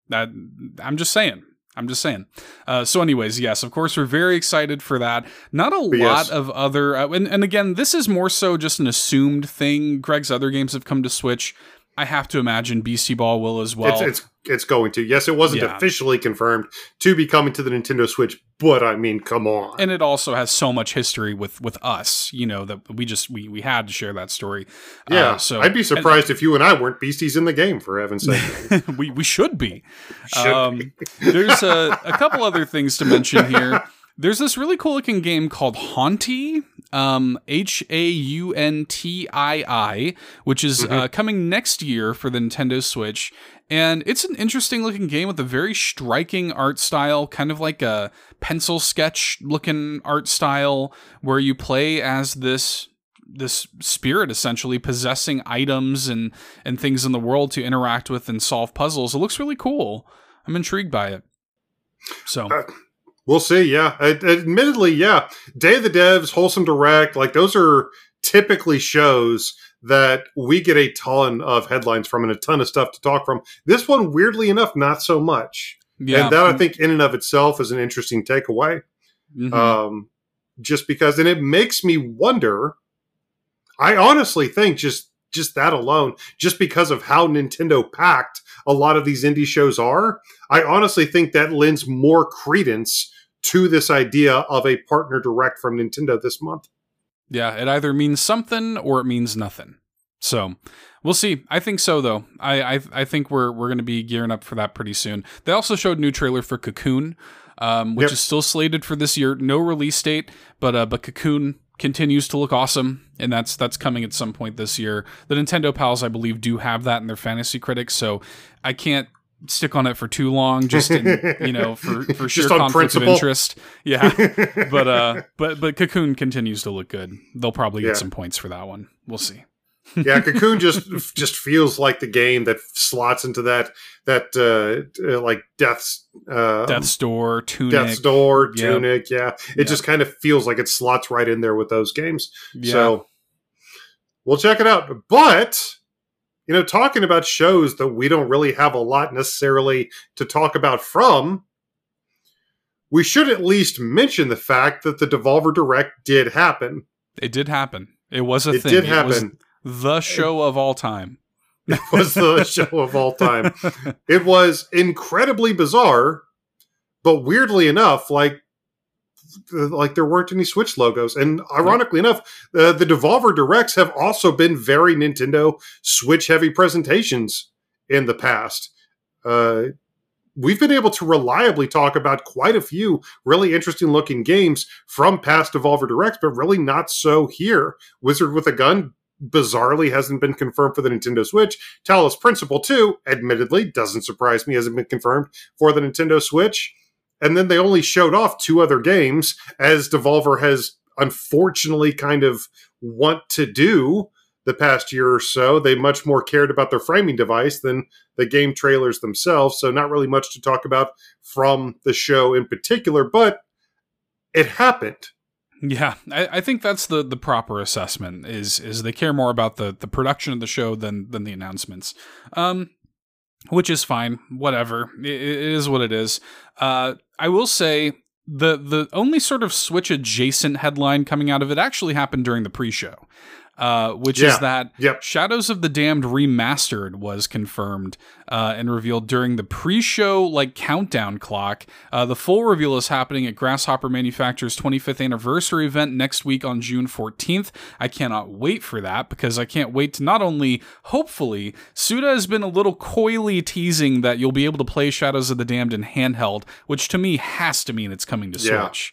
Speaker 1: that i'm just saying i'm just saying uh, so anyways yes of course we're very excited for that not a
Speaker 2: But
Speaker 1: lot
Speaker 2: yes.
Speaker 1: of other uh, and, and again this is more so just an assumed thing greg's other games have come to switch i have to imagine beastie ball will as well
Speaker 2: it's it's it's going to. Yes, it wasn't
Speaker 1: Yeah.
Speaker 2: officially confirmed to be coming to the Nintendo Switch, but I mean, come on.
Speaker 1: and it also has so much history with with us you know that we just we we had to share that story
Speaker 2: yeah,
Speaker 1: Uh, so
Speaker 2: I'd be surprised if you and I weren't beasties in the game, for heaven's sake.
Speaker 1: we we should be
Speaker 2: Should
Speaker 1: um,
Speaker 2: be.
Speaker 1: there's a, a couple other things to mention here. There's this really cool looking game called Hauntii, um, H A U N T I I, which is uh, coming next year for the Nintendo Switch. And it's an interesting looking game with a very striking art style, kind of like a pencil sketch looking art style, where you play as this this spirit essentially possessing items and and things in the world to interact with and solve puzzles. It looks really cool. I'm intrigued by it. So
Speaker 2: Uh, We'll see. Yeah, Ad- admittedly, yeah. Day of the Devs, Wholesome Direct, like those are typically shows that we get a ton of headlines from and a ton of stuff to talk from. This one, weirdly enough, not so much.
Speaker 1: yeah,
Speaker 2: And that I think in and of itself is an interesting takeaway.
Speaker 1: Mhm.
Speaker 2: Um, just because, and it makes me wonder. I honestly think just just that alone, just because of how Nintendo packed a lot of these indie shows are, I honestly think that lends more credence to this idea of a partner direct from Nintendo this month.
Speaker 1: yeah. It either means something or it means nothing. So we'll see. I think so though. I I, I think we're we're going to be gearing up for that pretty soon. They also showed a new trailer for Cocoon, um, which
Speaker 2: Yep.
Speaker 1: is still slated for this year. No release date, but uh, but Cocoon continues to look awesome, and that's that's coming at some point this year. The Nintendo pals, I believe, do have that in their fantasy critics, so I can't stick on it for too long. Just in, you know for for sheer conflict of interest. Yeah, but uh, but but Cocoon continues to look good. They'll probably get
Speaker 2: Yeah.
Speaker 1: some points for that one. We'll see.
Speaker 2: Yeah, Cocoon just just feels like the game that slots into that that uh, uh, like Death's uh,
Speaker 1: Death's Door, Tunic,
Speaker 2: Death's Door,
Speaker 1: Yep.
Speaker 2: Tunic. Yeah, it
Speaker 1: Yep.
Speaker 2: just kind of feels like it slots right in there with those games.
Speaker 1: yeah,
Speaker 2: So we'll check it out. But you know, talking about shows that we don't really have a lot necessarily to talk about from, we should at least mention the fact that the Devolver Direct did happen.
Speaker 1: It did happen. It was a
Speaker 2: It
Speaker 1: thing.
Speaker 2: did
Speaker 1: It
Speaker 2: happen.
Speaker 1: The show of all time.
Speaker 2: It was the show of all time. It was incredibly bizarre, but weirdly enough, like like there weren't any Switch logos. And ironically enough, uh, the Devolver Directs have also been very Nintendo Switch heavy presentations in the past. Uh, we've been able to reliably talk about quite a few really interesting looking games from past Devolver Directs, but really not so here. Wizard with a Gun bizarrely hasn't been confirmed for the Nintendo Switch. Talos Principle 2, admittedly, doesn't surprise me, hasn't been confirmed for the Nintendo Switch. And then they only showed off two other games, as Devolver has unfortunately kind of want to do the past year or so. They much more cared about their framing device than the game trailers themselves. So, not really much to talk about from the show in particular, but it happened.
Speaker 1: Yeah, I, I think that's the the proper assessment. Is is they care more about the the production of the show than than the announcements. Um, which is fine. Whatever. It, it is what it is. Uh, I will say the the only sort of Switch adjacent headline coming out of it actually happened during the pre-show. Uh, which
Speaker 2: Yeah.
Speaker 1: is that
Speaker 2: Yep.
Speaker 1: Shadows of the Damned Remastered was confirmed uh, and revealed during the pre-show like countdown clock. Uh, the full reveal is happening at Grasshopper Manufacturer's 25th anniversary event next week on June 14th. I cannot wait for that because I can't wait to not only hopefully Suda has been a little coyly teasing that you'll be able to play Shadows of the Damned in handheld, which to me has to mean it's coming to
Speaker 2: Yeah.
Speaker 1: Switch.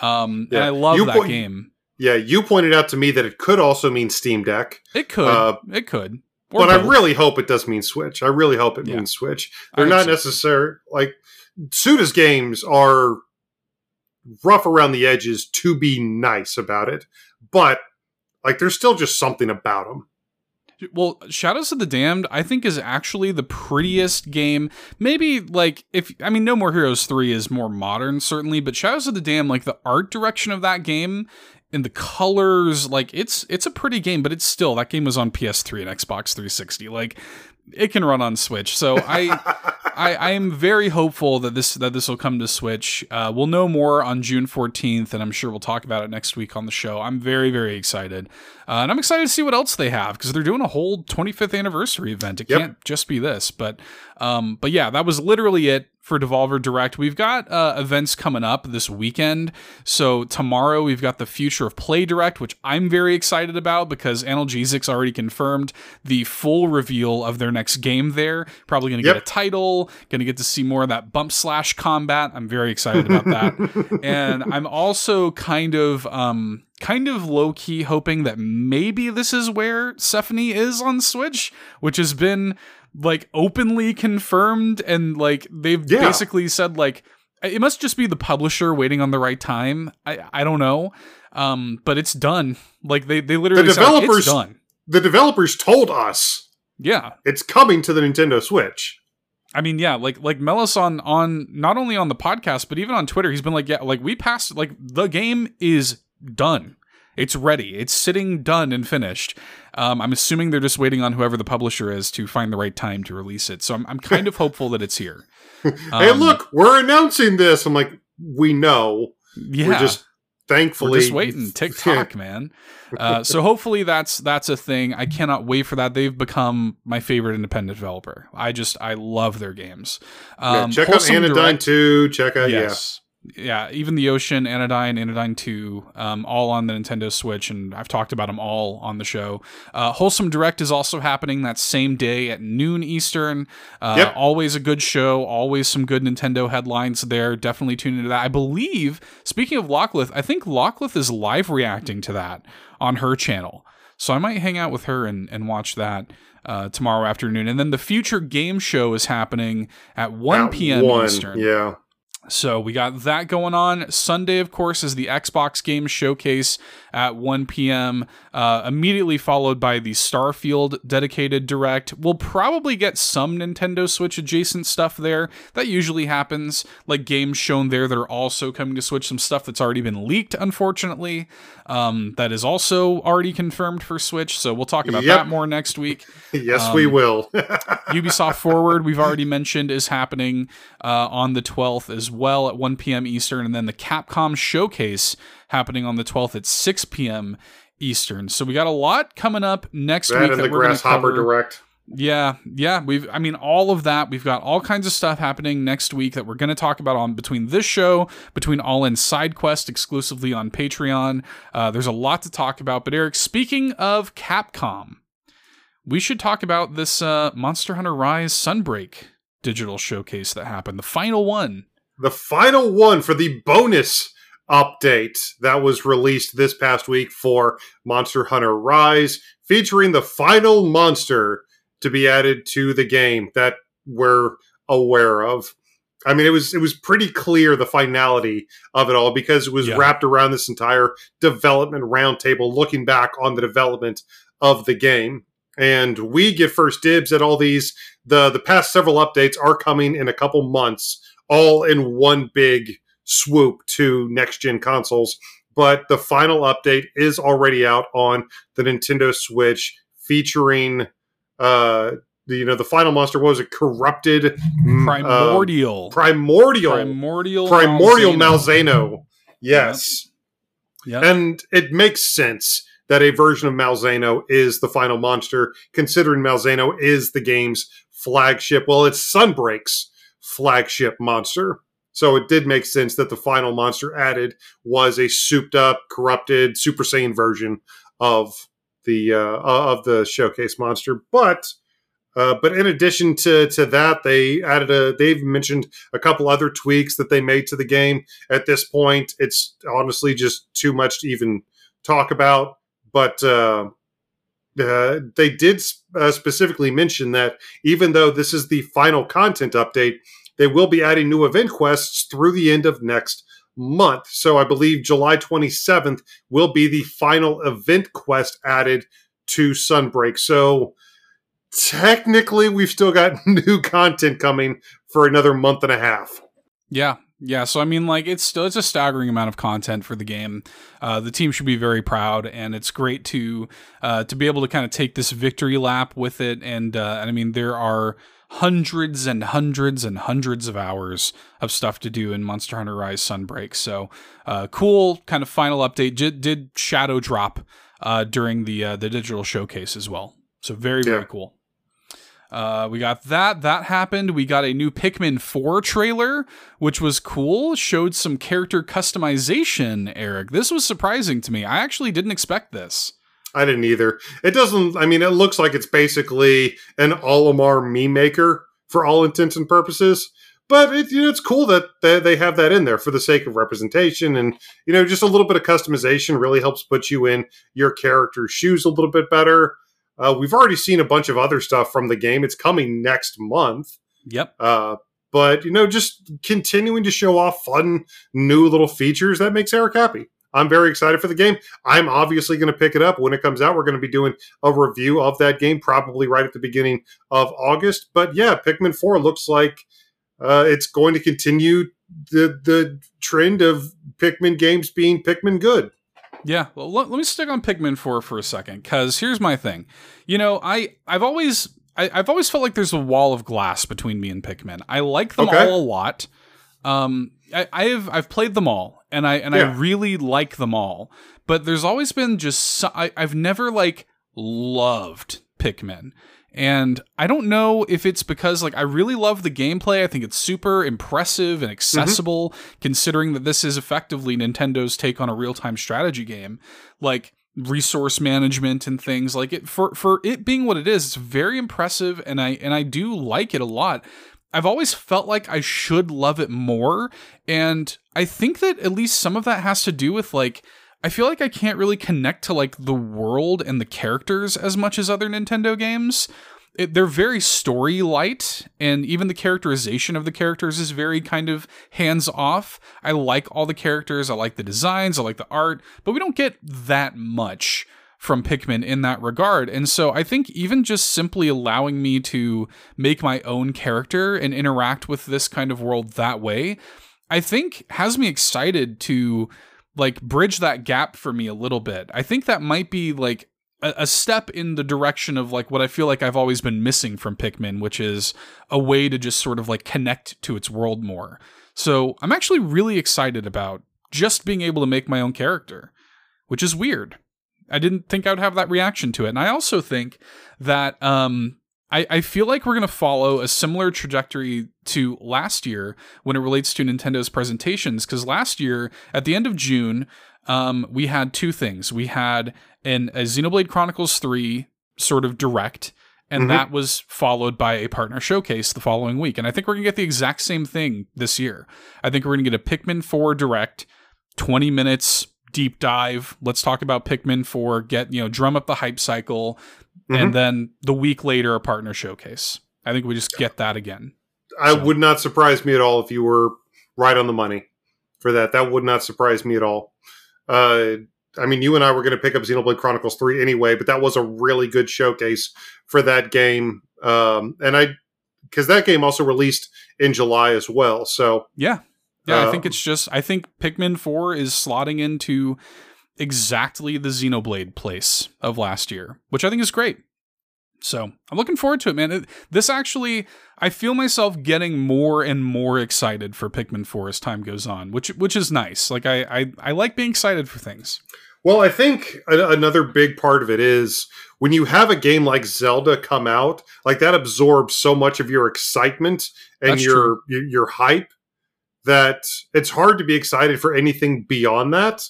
Speaker 1: Um,
Speaker 2: Yeah.
Speaker 1: and I love
Speaker 2: You
Speaker 1: that
Speaker 2: point-
Speaker 1: game.
Speaker 2: Yeah, you pointed out to me that it could also mean Steam Deck,
Speaker 1: It could.
Speaker 2: Uh,
Speaker 1: it could. Or
Speaker 2: but I really hope it does mean Switch. I really hope it
Speaker 1: Yeah.
Speaker 2: means Switch. They're not
Speaker 1: so.
Speaker 2: necessary. Like Suda's games are rough around the edges to be nice about it, but like there's still just something about them.
Speaker 1: Well, Shadows of the Damned, I think, is actually the prettiest game. Maybe like if I mean, No More Heroes three is more modern, certainly, but Shadows of the Damned, like the art direction of that game and the colors, like it's it's a pretty game, but it's still that game was on PS3 and Xbox 360. Like it can run on Switch, so I. I, I am very hopeful that this that this will come to Switch. Uh, we'll know more on June 14th, and I'm sure we'll talk about it next week on the show. I'm very very excited, uh, and I'm excited to see what else they have because they're doing a whole 25th anniversary event. It
Speaker 2: Yep.
Speaker 1: can't just be this, but um, but yeah, that was literally it for Devolver Direct. We've got uh, events coming up this weekend. So tomorrow we've got the Future of Play Direct, which I'm very excited about because Analgesic's already confirmed the full reveal of their next game there. Probably going to
Speaker 2: Yep.
Speaker 1: get a title, going to get to see more of that bump slash combat. I'm very excited about that. and I'm also kind of um kind of low key hoping that maybe this is where Sephonie is on Switch, which has been like openly confirmed and like they've
Speaker 2: Yeah.
Speaker 1: basically said like it must just be the publisher waiting on the right time. I I don't know. Um but it's done. Like they they literally said, like,
Speaker 2: developers-
Speaker 1: it's done.
Speaker 2: The developers told us
Speaker 1: Yeah.
Speaker 2: it's coming to the Nintendo Switch.
Speaker 1: I mean, yeah, like like Melos on on not only on the podcast but even on Twitter, he's been like, yeah, like we passed like the game is done. It's ready. It's sitting done and finished. Um, I'm assuming they're just waiting on whoever the publisher is to find the right time to release it. So I'm I'm kind of hopeful that it's here.
Speaker 2: hey,
Speaker 1: Um,
Speaker 2: look, we're announcing this. I'm like, we know.
Speaker 1: yeah,
Speaker 2: We're just thankfully
Speaker 1: We're just waiting. TikTok, man. Uh, so hopefully that's that's a thing. I cannot wait for that. They've become my favorite independent developer. I just I love their games.
Speaker 2: Yeah,
Speaker 1: Um,
Speaker 2: check out Anodyne
Speaker 1: Direct-
Speaker 2: 2. Check out,
Speaker 1: yes. Yeah, even the Ocean, Anodyne, Anodyne 2, um, all on the Nintendo Switch, and I've talked about them all on the show. Uh, Wholesome Direct is also happening that same day at noon Eastern. Uh,
Speaker 2: Yep.
Speaker 1: Always a good show, always some good Nintendo headlines there. Definitely tune into that. I believe, speaking of Locklith, I think Locklith is live reacting to that on her channel. So I might hang out with her and, and watch that uh, tomorrow afternoon. And then the Future Game Show is happening at 1
Speaker 2: At
Speaker 1: p.m.
Speaker 2: one,
Speaker 1: Eastern.
Speaker 2: Yeah.
Speaker 1: So we got that going on. Sunday, of course, is the Xbox Game Showcase at 1 p.m., uh, immediately followed by the Starfield dedicated direct. We'll probably get some Nintendo Switch adjacent stuff there. That usually happens, like games shown there that are also coming to Switch, some stuff that's already been leaked, unfortunately, um, that is also already confirmed for Switch. So we'll talk about
Speaker 2: Yep.
Speaker 1: that more next week.
Speaker 2: Yes, we
Speaker 1: Um,
Speaker 2: will.
Speaker 1: Ubisoft Forward, we've already mentioned, is happening uh, on the 12th as well at 1 p.m. Eastern, and then the Capcom Showcase happening on the 12th at 6 p.m. Eastern. So we got a lot coming up next
Speaker 2: That
Speaker 1: week
Speaker 2: and
Speaker 1: that
Speaker 2: the
Speaker 1: we're going to
Speaker 2: Grasshopper
Speaker 1: cover.
Speaker 2: Direct.
Speaker 1: Yeah, yeah, we've I mean all of that. We've got all kinds of stuff happening next week that we're going to talk about on between this show, between All In Side Quest exclusively on Patreon. Uh, there's a lot to talk about. But Eric, speaking of Capcom, we should talk about this uh, Monster Hunter Rise Sunbreak digital showcase that happened, the final one.
Speaker 2: The final one for the bonus update that was released this past week for Monster Hunter Rise, featuring the final monster to be added to the game that we're aware of. I mean, it was it was pretty clear the finality of it all because it was
Speaker 1: Yeah.
Speaker 2: wrapped around this entire development roundtable, looking back on the development of the game. And we get first dibs at all these. the The past several updates are coming in a couple months, all in one big swoop to next gen consoles. But the final update is already out on the Nintendo Switch, featuring uh the, you know the final monster what was it corrupted mm, uh,
Speaker 1: Primordial.
Speaker 2: primordial
Speaker 1: primordial.
Speaker 2: primordial
Speaker 1: Malzeno.
Speaker 2: Malzeno. Yes.
Speaker 1: Yep.
Speaker 2: And it makes sense that a version of Malzeno is the final monster, considering Malzeno is the game's flagship. Well, it's Sunbreak's flagship monster. So it did make sense that the final monster added was a souped up, corrupted Super Saiyan version of the uh, of the showcase monster. But uh, but in addition to to that, they added a. They've mentioned a couple other tweaks that they made to the game. At this point, it's honestly just too much to even talk about. But uh, uh, they did uh, specifically mention that even though this is the final content update, they will be adding new event quests through the end of next month. So I believe July 27th will be the final event quest added to Sunbreak. So technically, we've still got new content coming for another month and a half.
Speaker 1: Yeah, yeah. So I mean, like, it's still it's a staggering amount of content for the game. Uh, the team should be very proud, and it's great to uh, to be able to kind of take this victory lap with it. And, uh, and I mean, there are hundreds and hundreds and hundreds of hours of stuff to do in Monster Hunter Rise Sunbreak. So uh, cool, kind of final update. Did, did shadow drop uh, during the uh, the digital showcase as well. So very very cool. Uh, we got that. That happened. We got a new Pikmin 4 trailer, which was cool. Showed some character customization, Eric. This was surprising to me. I actually didn't expect this.
Speaker 2: I didn't either. It doesn't. I mean, it looks like it's basically an Olimar meme maker for all intents and purposes. But it, you know, it's cool that they, they have that in there for the sake of representation, and you know, just a little bit of customization really helps put you in your character's shoes a little bit better. Uh, we've already seen a bunch of other stuff from the game. It's coming next month.
Speaker 1: Yep.
Speaker 2: Uh, but you know, just continuing to show off fun new little features that makes Eric happy. I'm very excited for the game. I'm obviously going to pick it up when it comes out. We're going to be doing a review of that game probably right at the beginning of August. But yeah, Pikmin 4 looks like uh, it's going to continue the the trend of Pikmin games being Pikmin good.
Speaker 1: Yeah, well, let, let me stick on Pikmin 4 for a second, because here's my thing. You know, I, I've always I, I've always felt like there's a wall of glass between me and Pikmin. I like them
Speaker 2: Okay.
Speaker 1: all a lot. Um, I, I have I've played them all, and I and I really like them all. But there's always been just so, I, I've never like loved Pikmin. And I don't know if it's because like I really love the gameplay. I think it's super impressive and mm-hmm. accessible considering that this is effectively Nintendo's take on a real-time strategy game. Like resource management and things like it for for it being what it is, it's very impressive and I and I do like it a lot. I've always felt like I should love it more and I think that at least some of that has to do with like I feel like I can't really connect to like the world and the characters as much as other Nintendo games. It, they're very story light, and even the characterization of the characters is very kind of hands off. I like all the characters, I like the designs, I like the art, but we don't get that much from Pikmin in that regard. And so I think even just simply allowing me to make my own character and interact with this kind of world that way, I think has me excited to like bridge that gap for me a little bit. I think that might be like a, a step in the direction of like what I feel like I've always been missing from Pikmin, which is a way to just sort of like connect to its world more. So I'm actually really excited about just being able to make my own character, which is weird. I didn't think I would have that reaction to it. And I also think that um, I, I feel like we're going to follow a similar trajectory to last year when it relates to Nintendo's presentations. Because last year, at the end of June, um, we had two things. We had an, a Xenoblade Chronicles 3 sort of direct, and
Speaker 2: Mhm.
Speaker 1: that was followed by a partner showcase the following week. And I think we're going to get the exact same thing this year. I think we're going to get a Pikmin 4 direct, 20 minutes deep dive. Let's talk about Pikmin 4, get, you know, drum up the hype cycle,
Speaker 2: Mhm.
Speaker 1: and then the week later a partner showcase. I think we just get that again.
Speaker 2: I
Speaker 1: So-
Speaker 2: would not surprise me at all if you were right on the money for that. That would not surprise me at all. Uh, I mean, you and I were going to pick up Xenoblade Chronicles 3 anyway, but that was a really good showcase for that game. Um, and I, because that game also released in July as well. So,
Speaker 1: Yeah. Yeah, I think
Speaker 2: Um,
Speaker 1: it's just I think Pikmin 4 is slotting into exactly the Xenoblade place of last year, which I think is great. So, I'm looking forward to it, man. It, this actually I feel myself getting more and more excited for Pikmin 4 as time goes on, which which is nice. Like I I, I like being excited for things.
Speaker 2: well, I think a- another big part of it is when you have a game like Zelda come out, like that absorbs so much of your excitement and
Speaker 1: That's
Speaker 2: your, your your hype that it's hard to be excited for anything beyond that.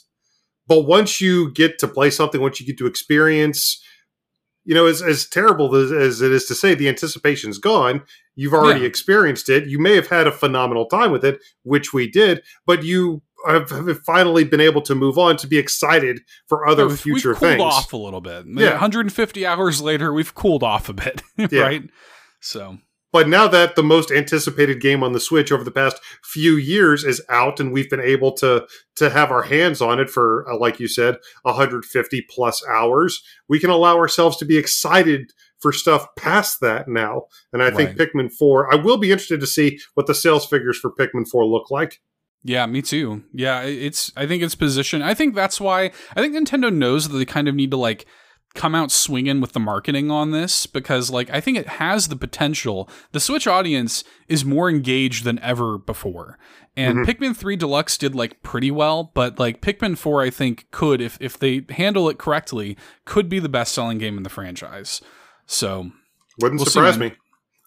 Speaker 2: But once you get to play something, once you get to experience, you know, as, as terrible as, as it is to say, the anticipation's gone. You've already
Speaker 1: Yeah.
Speaker 2: experienced it. You may have had a phenomenal time with it, which we did, but you have, have finally been able to move on to be excited for other
Speaker 1: Yeah,
Speaker 2: future
Speaker 1: we've cooled
Speaker 2: things.
Speaker 1: off a little bit.
Speaker 2: Yeah.
Speaker 1: 150 hours later, we've cooled off a bit,
Speaker 2: Yeah.
Speaker 1: right? So,
Speaker 2: But now that the most anticipated game on the Switch over the past few years is out, and we've been able to to have our hands on it for, uh, like you said, 150 plus hours, we can allow ourselves to be excited for stuff past that now. And I think Pikmin 4, I will be interested to see what the sales figures for Pikmin 4 look like.
Speaker 1: Yeah, me too. Yeah, it's I think it's position. I think that's why I think Nintendo knows that they kind of need to like come out swinging with the marketing on this because like I think it has the potential. The Switch audience is more engaged than ever before. And
Speaker 2: Mhm.
Speaker 1: Pikmin 3 Deluxe did like pretty well, but like Pikmin 4 I think could if if they handle it correctly could be the best-selling game in the franchise. So,
Speaker 2: Wouldn't
Speaker 1: We'll
Speaker 2: surprise me.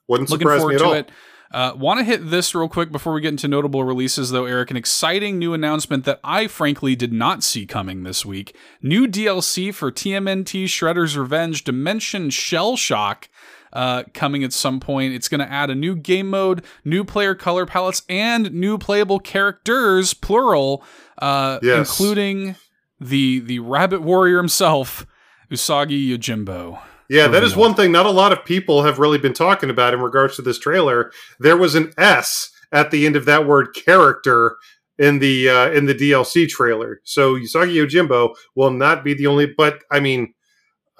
Speaker 2: Wouldn't
Speaker 1: looking
Speaker 2: surprise me at all.
Speaker 1: it. Uh, Want to hit this real quick before we get into notable releases, though, Eric. An exciting new announcement that I frankly did not see coming this week. New DLC for TMNT Shredder's Revenge Dimension Shell Shock. Uh, coming at some point. It's going to add a new game mode, new player color palettes, and new playable characters, plural, uh,
Speaker 2: Yes.
Speaker 1: including the the Rabbit Warrior himself, Usagi Yojimbo.
Speaker 2: Yeah, that is one thing not a lot of people have really been talking about in regards to this trailer. There was an S at the end of that word character in the uh, in the DLC trailer. So Usagi Yojimbo will not be the only but I mean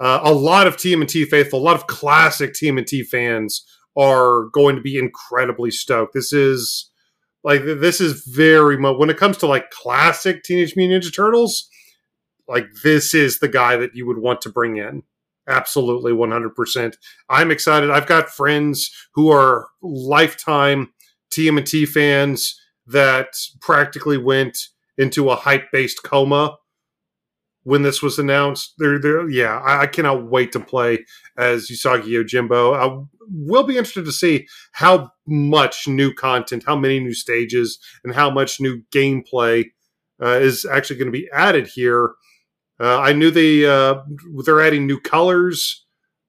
Speaker 2: uh, a lot of TMNT faithful, a lot of classic TMNT fans are going to be incredibly stoked. This is like this is very much when it comes to like classic Teenage Mutant Ninja Turtles, like this is the guy that you would want to bring in. Absolutely, 100%. I'm excited. I've got friends who are lifetime TMNT fans that practically went into a hype based coma when this was announced. They're, they're, yeah, I, I cannot wait to play as Usagi Yojimbo. I will be interested to see how much new content, how many new stages, and how much new gameplay uh, is actually going to be added here. Uh, I knew they uh, they're adding new colors,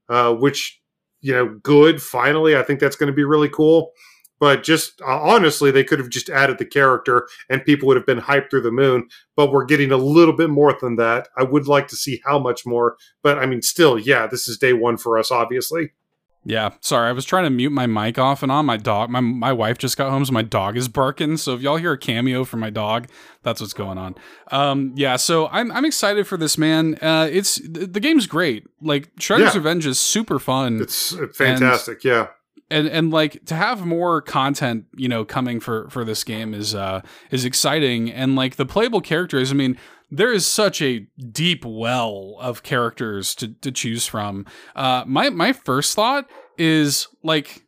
Speaker 2: uh, which you know, good. Finally, I think that's going to be really cool. But just uh, honestly, they could have just added the character, and people would have been hyped through the moon. But we're getting a little bit more than that. I would like to see how much more. But I mean, still, yeah, this is day one for us, obviously.
Speaker 1: Yeah, sorry, I was trying to mute my mic off and on. My dog, my my wife just got home, so my dog is barking. So if y'all hear a cameo from my dog, that's what's going on. Um, yeah, so I'm I'm excited for this, man. Uh, it's the, the game's great. Like Shredder's
Speaker 2: Yeah.
Speaker 1: Revenge is super fun,
Speaker 2: It's fantastic. yeah.
Speaker 1: And and like to have more content, you know, coming for for this game is uh is exciting. And like the playable characters, I mean, there is such a deep well of characters to to choose from. Uh, my my first thought is like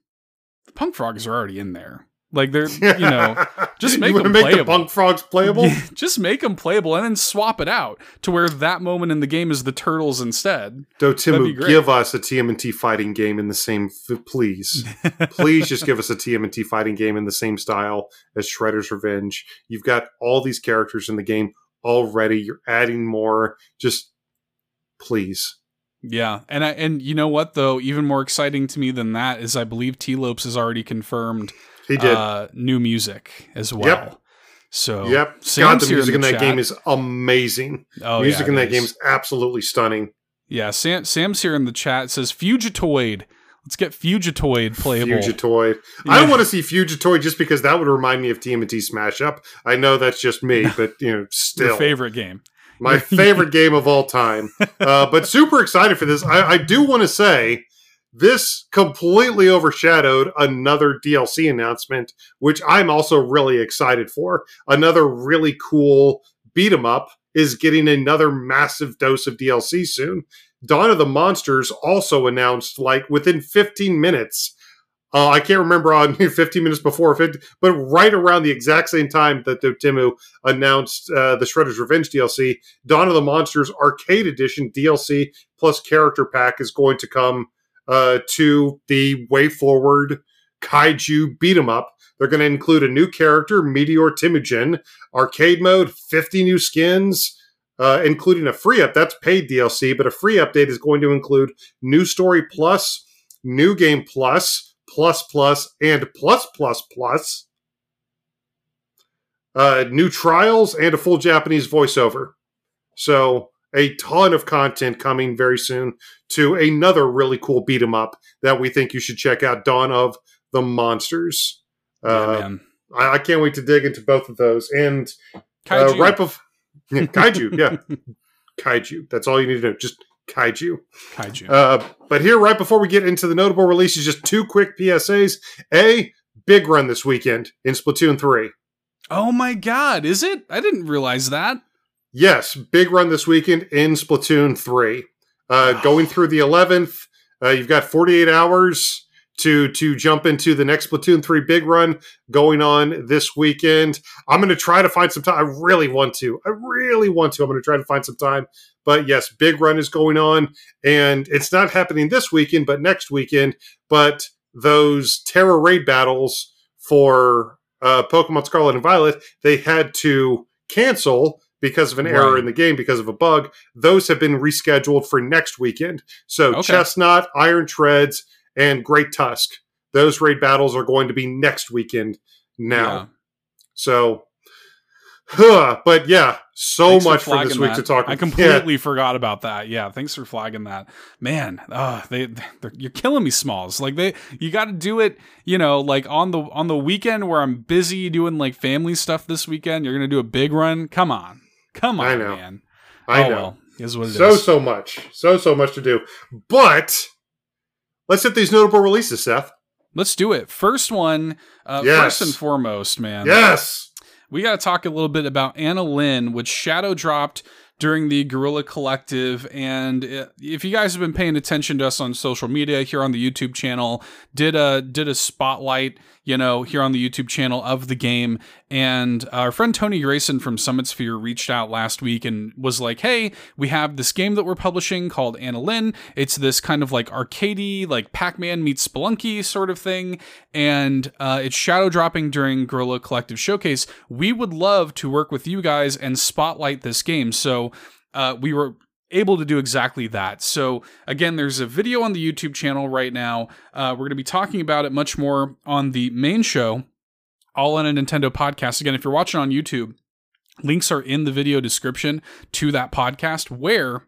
Speaker 1: the punk frogs are already in there, Like they're you know just make them
Speaker 2: make the
Speaker 1: playable.
Speaker 2: bunk frogs playable.
Speaker 1: Yeah, just make them playable and then swap it out to where that moment in the game is the turtles instead.
Speaker 2: So
Speaker 1: That'd
Speaker 2: Timu, give us a TMNT fighting game in the same. F- please, please, just give us a TMNT fighting game in the same style as Shredder's Revenge. You've got all these characters in the game already. You're adding more. Just please.
Speaker 1: Yeah, and I and you know what though, even more exciting to me than that is I believe T Lopes is already confirmed
Speaker 2: He did.
Speaker 1: uh, new music as well.
Speaker 2: Yep.
Speaker 1: So
Speaker 2: yep. God,
Speaker 1: Sam's
Speaker 2: the music in,
Speaker 1: the
Speaker 2: that
Speaker 1: chat.
Speaker 2: game is amazing.
Speaker 1: oh,
Speaker 2: music
Speaker 1: yeah,
Speaker 2: in that game
Speaker 1: is.
Speaker 2: is absolutely stunning.
Speaker 1: Yeah, Sam, Sam's here in the chat says Fugitoid. Let's get Fugitoid playable.
Speaker 2: Fugitoid. I don't want to see Fugitoid just because that would remind me of TMNT Smash Up. I know that's just me, but you know,
Speaker 1: Your
Speaker 2: still
Speaker 1: favorite game.
Speaker 2: my favorite game of all time. Uh, but super excited for this. I, I do want to say this completely overshadowed another DLC announcement, which I'm also really excited for. Another really cool beat 'em up is getting another massive dose of DLC soon. Dawn of the Monsters also announced like within 15 minutes. Uh, I can't remember on 15 minutes before, 50, but right around the exact same time that Dotemu announced uh, the Shredder's Revenge DLC, Dawn of the Monsters Arcade Edition DLC plus character pack is going to come uh, to the WayForward Kaiju beat 'em up. They're going to include a new character, Meteor Timujin, arcade mode, 50 new skins, uh, including a free up. That's paid DLC, but a free update is going to include new story plus, new game plus, plus plus, and plus plus plus. Uh, new trials and a full Japanese voiceover. So a ton of content coming very soon to another really cool beat 'em up that we think you should check out. Dawn of the Monsters.
Speaker 1: Yeah,
Speaker 2: Uh,
Speaker 1: man.
Speaker 2: I, I can't wait to dig into both of those. And uh,
Speaker 1: Kaiju.
Speaker 2: right before yeah, kaiju, yeah, kaiju. That's all you need to know. Just kaiju.
Speaker 1: Kaiju.
Speaker 2: Uh, but here, right before we get into the notable releases, just two quick PSAs. A big run this weekend in Splatoon three.
Speaker 1: oh my god, is it? I didn't realize that.
Speaker 2: Yes, big run this weekend in Splatoon 3. Uh, going through the 11th, uh, you've got 48 hours to to jump into the next Splatoon 3 big run going on this weekend. I'm going to try to find some time. I really want to. I really want to. I'm going to try to find some time. But yes, big run is going on and it's not happening this weekend, but next weekend. But those Tera raid battles for uh, Pokemon Scarlet and Violet, they had to cancel because of an error in the game because of a bug. Those have been rescheduled for next weekend. So
Speaker 1: Okay.
Speaker 2: Chesnaught, Iron Treads, and Great Tusk. Those raid battles are going to be next weekend now.
Speaker 1: Yeah.
Speaker 2: So, huh, but yeah, so
Speaker 1: Thanks
Speaker 2: much for
Speaker 1: flagging
Speaker 2: this week
Speaker 1: that.
Speaker 2: to talk. About.
Speaker 1: I
Speaker 2: Yeah,
Speaker 1: completely forgot about that. Yeah, thanks for flagging that, man. Uh, they, you're killing me, Smalls. Like they, you got to do it. You know, like on the on the weekend where I'm busy doing like family stuff this weekend. You're gonna do a big run. Come on, come on,
Speaker 2: I know.
Speaker 1: man.
Speaker 2: I
Speaker 1: oh
Speaker 2: know.
Speaker 1: well, is what it is.
Speaker 2: so so much, so so much to do. But let's hit these notable releases, Seth.
Speaker 1: Let's do it. First one, uh,
Speaker 2: Yes.
Speaker 1: first and foremost, man.
Speaker 2: Yes,
Speaker 1: we got to talk a little bit about Annalynn, which Shadow dropped during the Guerrilla Collective. And if you guys have been paying attention to us on social media here on the YouTube channel, did a did a spotlight, you know, here on the YouTube channel of the game. And our friend Tony Grayson from Summitsphere reached out last week and was like, "Hey, we have this game that we're publishing called Annalynn. It's this kind of like arcadey, like Pac-Man meets Spelunky sort of thing, and uh, it's shadow dropping during Guerrilla Collective Showcase. We would love to work with you guys and spotlight this game. So uh, we were able to do exactly that. So again, there's a video on the YouTube channel right now. Uh, we're going to be talking about it much more on the main show, all on a Nintendo podcast. Again, if you're watching on YouTube, links are in the video description to that podcast where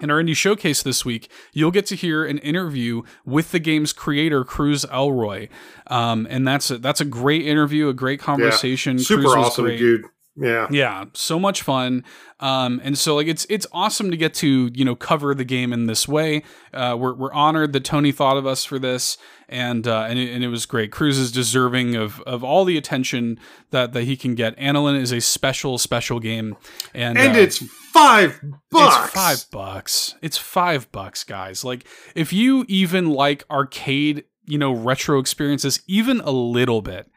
Speaker 1: in our indie showcase this week, you'll get to hear an interview with the game's creator, Cruise Elroy, um, and that's a, that's a great interview, a great conversation.
Speaker 2: super
Speaker 1: Cruz
Speaker 2: awesome,
Speaker 1: great.
Speaker 2: dude. Yeah,
Speaker 1: Yeah, so much fun. Um, and so like it's it's awesome to get to you know cover the game in this way. Uh, we're we're honored that Tony thought of us for this, and uh, and it, and it was great. Cruise is deserving of of all the attention that that he can get. Annalynn is a special special game, and
Speaker 2: and
Speaker 1: uh,
Speaker 2: it's five bucks.
Speaker 1: it's five bucks. It's five bucks, guys. Like if you even like arcade, you know, retro experiences even a little bit,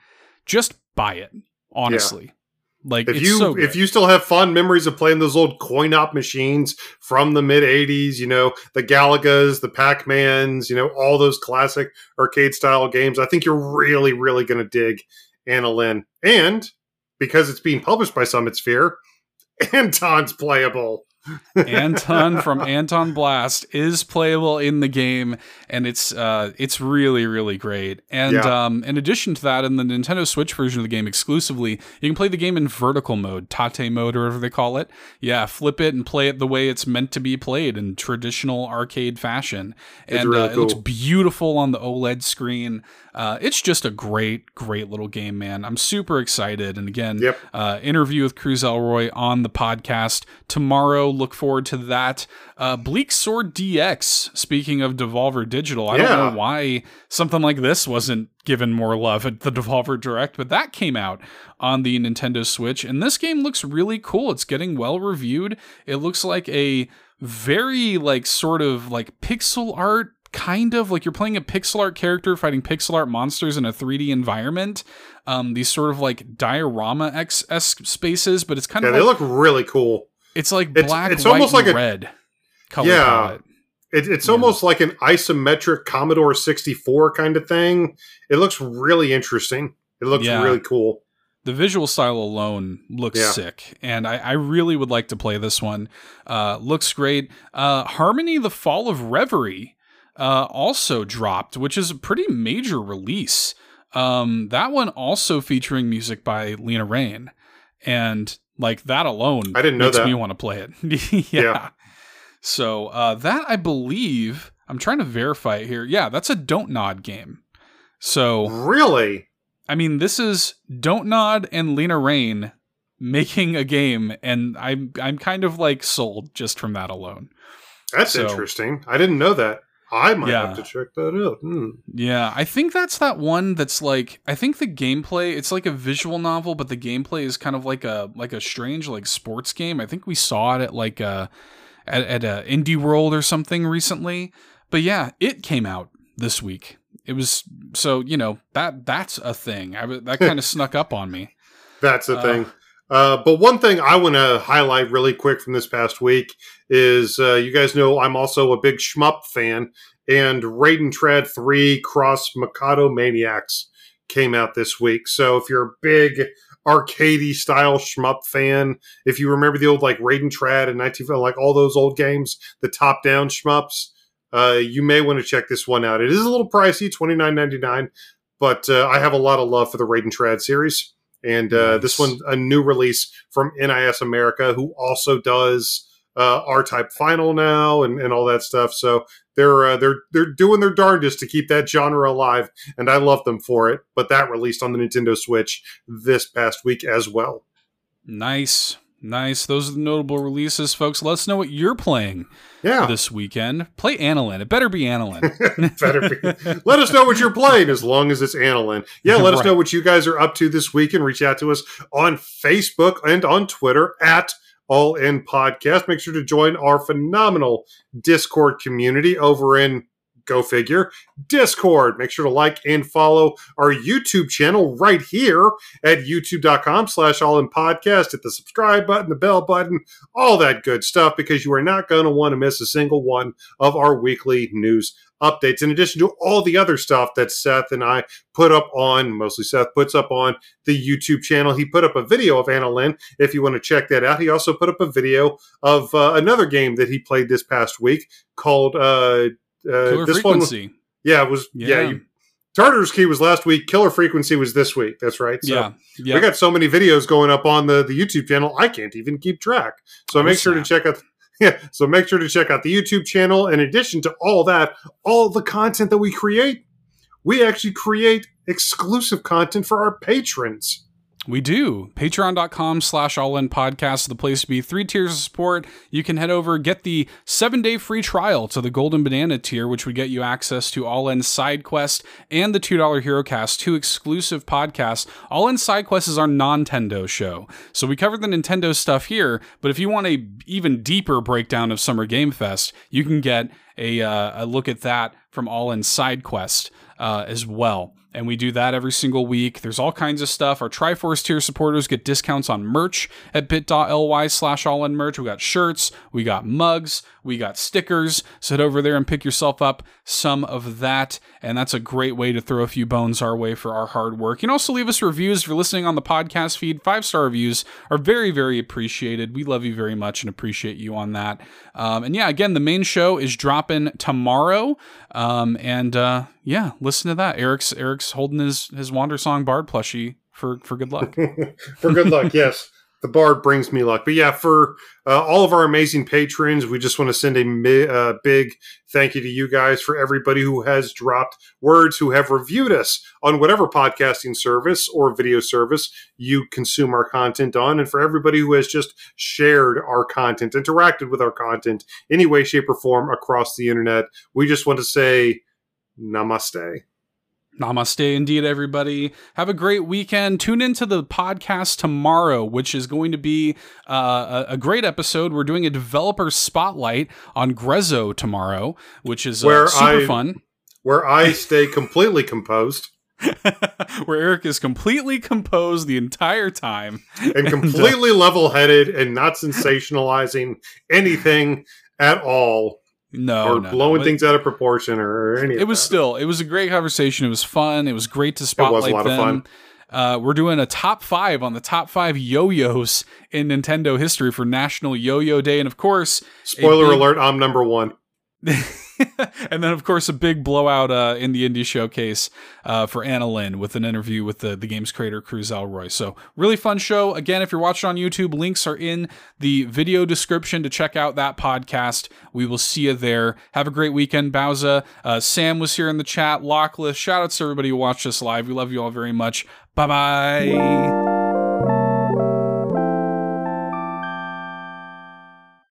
Speaker 1: just buy it. Honestly, like
Speaker 2: If
Speaker 1: it's
Speaker 2: you
Speaker 1: so
Speaker 2: if you still have fond memories of playing those old coin op machines from the mid '80s, you know the Galagas, the Pac Mans, you know all those classic arcade style games, I think you're really, really going to dig Annalynn. And because it's being published by Summitsphere, Anton's playable.
Speaker 1: Anton from Antonblast is playable in the game, and it's uh, it's really really great. And
Speaker 2: Yeah.
Speaker 1: um, in addition to that, in the Nintendo Switch version of the game exclusively, you can play the game in vertical mode, Tate mode, or whatever they call it. Yeah, flip it and play it the way it's meant to be played in traditional arcade fashion,
Speaker 2: It's
Speaker 1: and
Speaker 2: really
Speaker 1: uh, it looks beautiful on the OLED screen. Uh, it's just a great great little game, man. I'm super excited. And again,
Speaker 2: Yep.
Speaker 1: uh, interview with Cruise Elroy on the podcast tomorrow. Look forward to that. Uh, Bleak Sword DX. Speaking of Devolver Digital, I
Speaker 2: Yeah.
Speaker 1: don't know why something like this wasn't given more love at the Devolver Direct, but that came out on the Nintendo Switch, and this game looks really cool. It's getting well reviewed. It looks like a very like sort of like pixel art kind of like you're playing a pixel art character fighting pixel art monsters in a 3D environment. Um, these sort of like diorama X esque spaces, but it's kind
Speaker 2: Yeah,
Speaker 1: of
Speaker 2: they
Speaker 1: like,
Speaker 2: look really cool.
Speaker 1: it's like
Speaker 2: it's-
Speaker 1: black,
Speaker 2: it's
Speaker 1: white,
Speaker 2: almost
Speaker 1: and
Speaker 2: like a-
Speaker 1: red color
Speaker 2: Yeah.
Speaker 1: palette.
Speaker 2: It, it's
Speaker 1: Yeah.
Speaker 2: almost like an isometric Commodore 64 kind of thing. It looks really interesting. It looks
Speaker 1: Yeah.
Speaker 2: really cool.
Speaker 1: the visual style alone looks
Speaker 2: Yeah.
Speaker 1: sick and I, I really would like to play this one uh, looks great uh, harmony the fall of reverie uh, also dropped which is a pretty major release um, that one also featuring music by Lena Raine and like that alone
Speaker 2: I didn't know
Speaker 1: makes
Speaker 2: that.
Speaker 1: me want to play it yeah.
Speaker 2: Yeah.
Speaker 1: so uh, that i believe i'm trying to verify it here yeah that's a don't nod game so
Speaker 2: Really?
Speaker 1: I mean, this is Don't Nod and Lena Raine making a game, and I'm I'm kind of like sold just from that alone.
Speaker 2: That's
Speaker 1: So-
Speaker 2: interesting. I didn't know that. I might
Speaker 1: Yeah.
Speaker 2: have to check that out. Hmm.
Speaker 1: Yeah, I think that's that one that's like I think the gameplay it's like a visual novel, but the gameplay is kind of like a like a strange like sports game. I think we saw it at like a at, at a indie world or something recently. But yeah, it came out this week. It was so you know that that's a thing. I that kind of snuck up on me.
Speaker 2: That's a
Speaker 1: Uh,
Speaker 2: thing. Uh, but one thing I want to highlight really quick from this past week is uh, you guys know I'm also a big shmup fan, and Raiden Trad 3 Cross Mikado Maniacs came out this week. So if you're a big arcadey style shmup fan, if you remember the old like Raiden Trad and 19 like all those old games, the top down shmups, uh, you may want to check this one out. It is a little pricey, twenty nine ninety nine, but uh, I have a lot of love for the Raiden Trad series. And uh,
Speaker 1: Nice.
Speaker 2: this one, a new release from NIS America, who also does uh, R Type Final now and, and all that stuff. So they're uh, they're they're doing their darndest to keep that genre alive, and I love them for it. But that released on the Nintendo Switch this past week as well.
Speaker 1: Nice. Nice. Those are the notable releases, folks. Let us know what you're playing
Speaker 2: Yeah,
Speaker 1: this weekend. Play Annalynn. It better be Annalynn.
Speaker 2: better be. Let us know what you're playing as long as it's Annalynn. Yeah, let us know what you guys are up to this week and reach out to us on Facebook and on Twitter at All In Podcast. Make sure to join our phenomenal Discord community over in Go Figure Discord. Make sure to like and follow our YouTube channel right here at youtube.com slash all in podcast. Hit the subscribe button, the bell button, all that good stuff because you are not going to want to miss a single one of our weekly news updates, in addition to all the other stuff that Seth and I put up on, mostly Seth puts up on the YouTube channel. He put up a video of Annalynn if you want to check that out. He also put up a video of uh, another game that he played this past week called uh, uh,
Speaker 1: Killer
Speaker 2: this one. Yeah, it was yeah.
Speaker 1: Yeah.
Speaker 2: you, Tartarus Key was last week. Killer Frequency was this week. That's right. So
Speaker 1: yeah. Yeah.
Speaker 2: we got so many videos going up on the, the YouTube channel, I can't even keep track. So
Speaker 1: Oh,
Speaker 2: make sure to check out yeah, so make sure to check out the YouTube channel. In addition to all that, all the content that we create, we actually create exclusive content for our patrons.
Speaker 1: We do. Patreon.com slash all in podcast, the place to be. Three tiers of support. You can head over, get the seven day free trial to the Golden Banana tier, which would get you access to All In Side Quest and the $2 Hero Cast, two exclusive podcasts. All In Side Quest is our non-Tendo show. So we covered the Nintendo stuff here, but if you want a even deeper breakdown of Summer Game Fest, you can get a, uh, a look at that from All In Side Quest uh, as well. And we do that every single week. There's all kinds of stuff. Our Triforce tier supporters get discounts on merch at bit.ly slash all in merch. We got shirts, we got mugs, we got stickers. So head over there and pick yourself up some of that. And that's a great way to throw a few bones our way for our hard work. You can also leave us reviews if you're listening on the podcast feed. Five star reviews are very, very appreciated. We love you very much and appreciate you on that. Um, and yeah, again, the main show is dropping tomorrow. Um, and uh, yeah, listen to that. Eric's Eric's holding his his Wandersong Bard plushie for for good luck.
Speaker 2: for good luck, yes. The bard brings me luck. But yeah, for uh, all of our amazing patrons, we just want to send a mi- uh, big thank you to you guys for everybody who has dropped words, who have reviewed us on whatever podcasting service or video service you consume our content on, and for everybody who has just shared our content, interacted with our content any way, shape, or form across the internet. We just want to say namaste.
Speaker 1: Namaste, indeed, everybody. Have a great weekend. Tune into the podcast tomorrow, which is going to be uh, a, a, great episode. We're doing a developer spotlight on Grezzo tomorrow, which is uh, super I, fun.
Speaker 2: Where I stay completely composed.
Speaker 1: where Eric is completely composed the entire time
Speaker 2: and, uh, completely level headed and not sensationalizing anything at all
Speaker 1: no,
Speaker 2: or
Speaker 1: no,
Speaker 2: blowing
Speaker 1: no.
Speaker 2: things out of proportion or any.
Speaker 1: It was
Speaker 2: that.
Speaker 1: still it was a great conversation. It was fun. It was great to spotlight
Speaker 2: it was a lot
Speaker 1: them.
Speaker 2: Of fun.
Speaker 1: Uh, we're doing a top five on the top five yo-yos in Nintendo history for National Yo-Yo Day, and of course,
Speaker 2: spoiler big- alert: I'm number one.
Speaker 1: and then, of course, a big blowout uh, in the indie showcase uh, for Annalynn with an interview with the, the game's creator, Cruise Elroy. So, really fun show. Again, if you're watching on YouTube, links are in the video description to check out that podcast. We will see you there. Have a great weekend, Bowza. Uh, Sam was here in the chat. Lockless. Shout outs to everybody who watched us live. We love you all very much. Bye bye.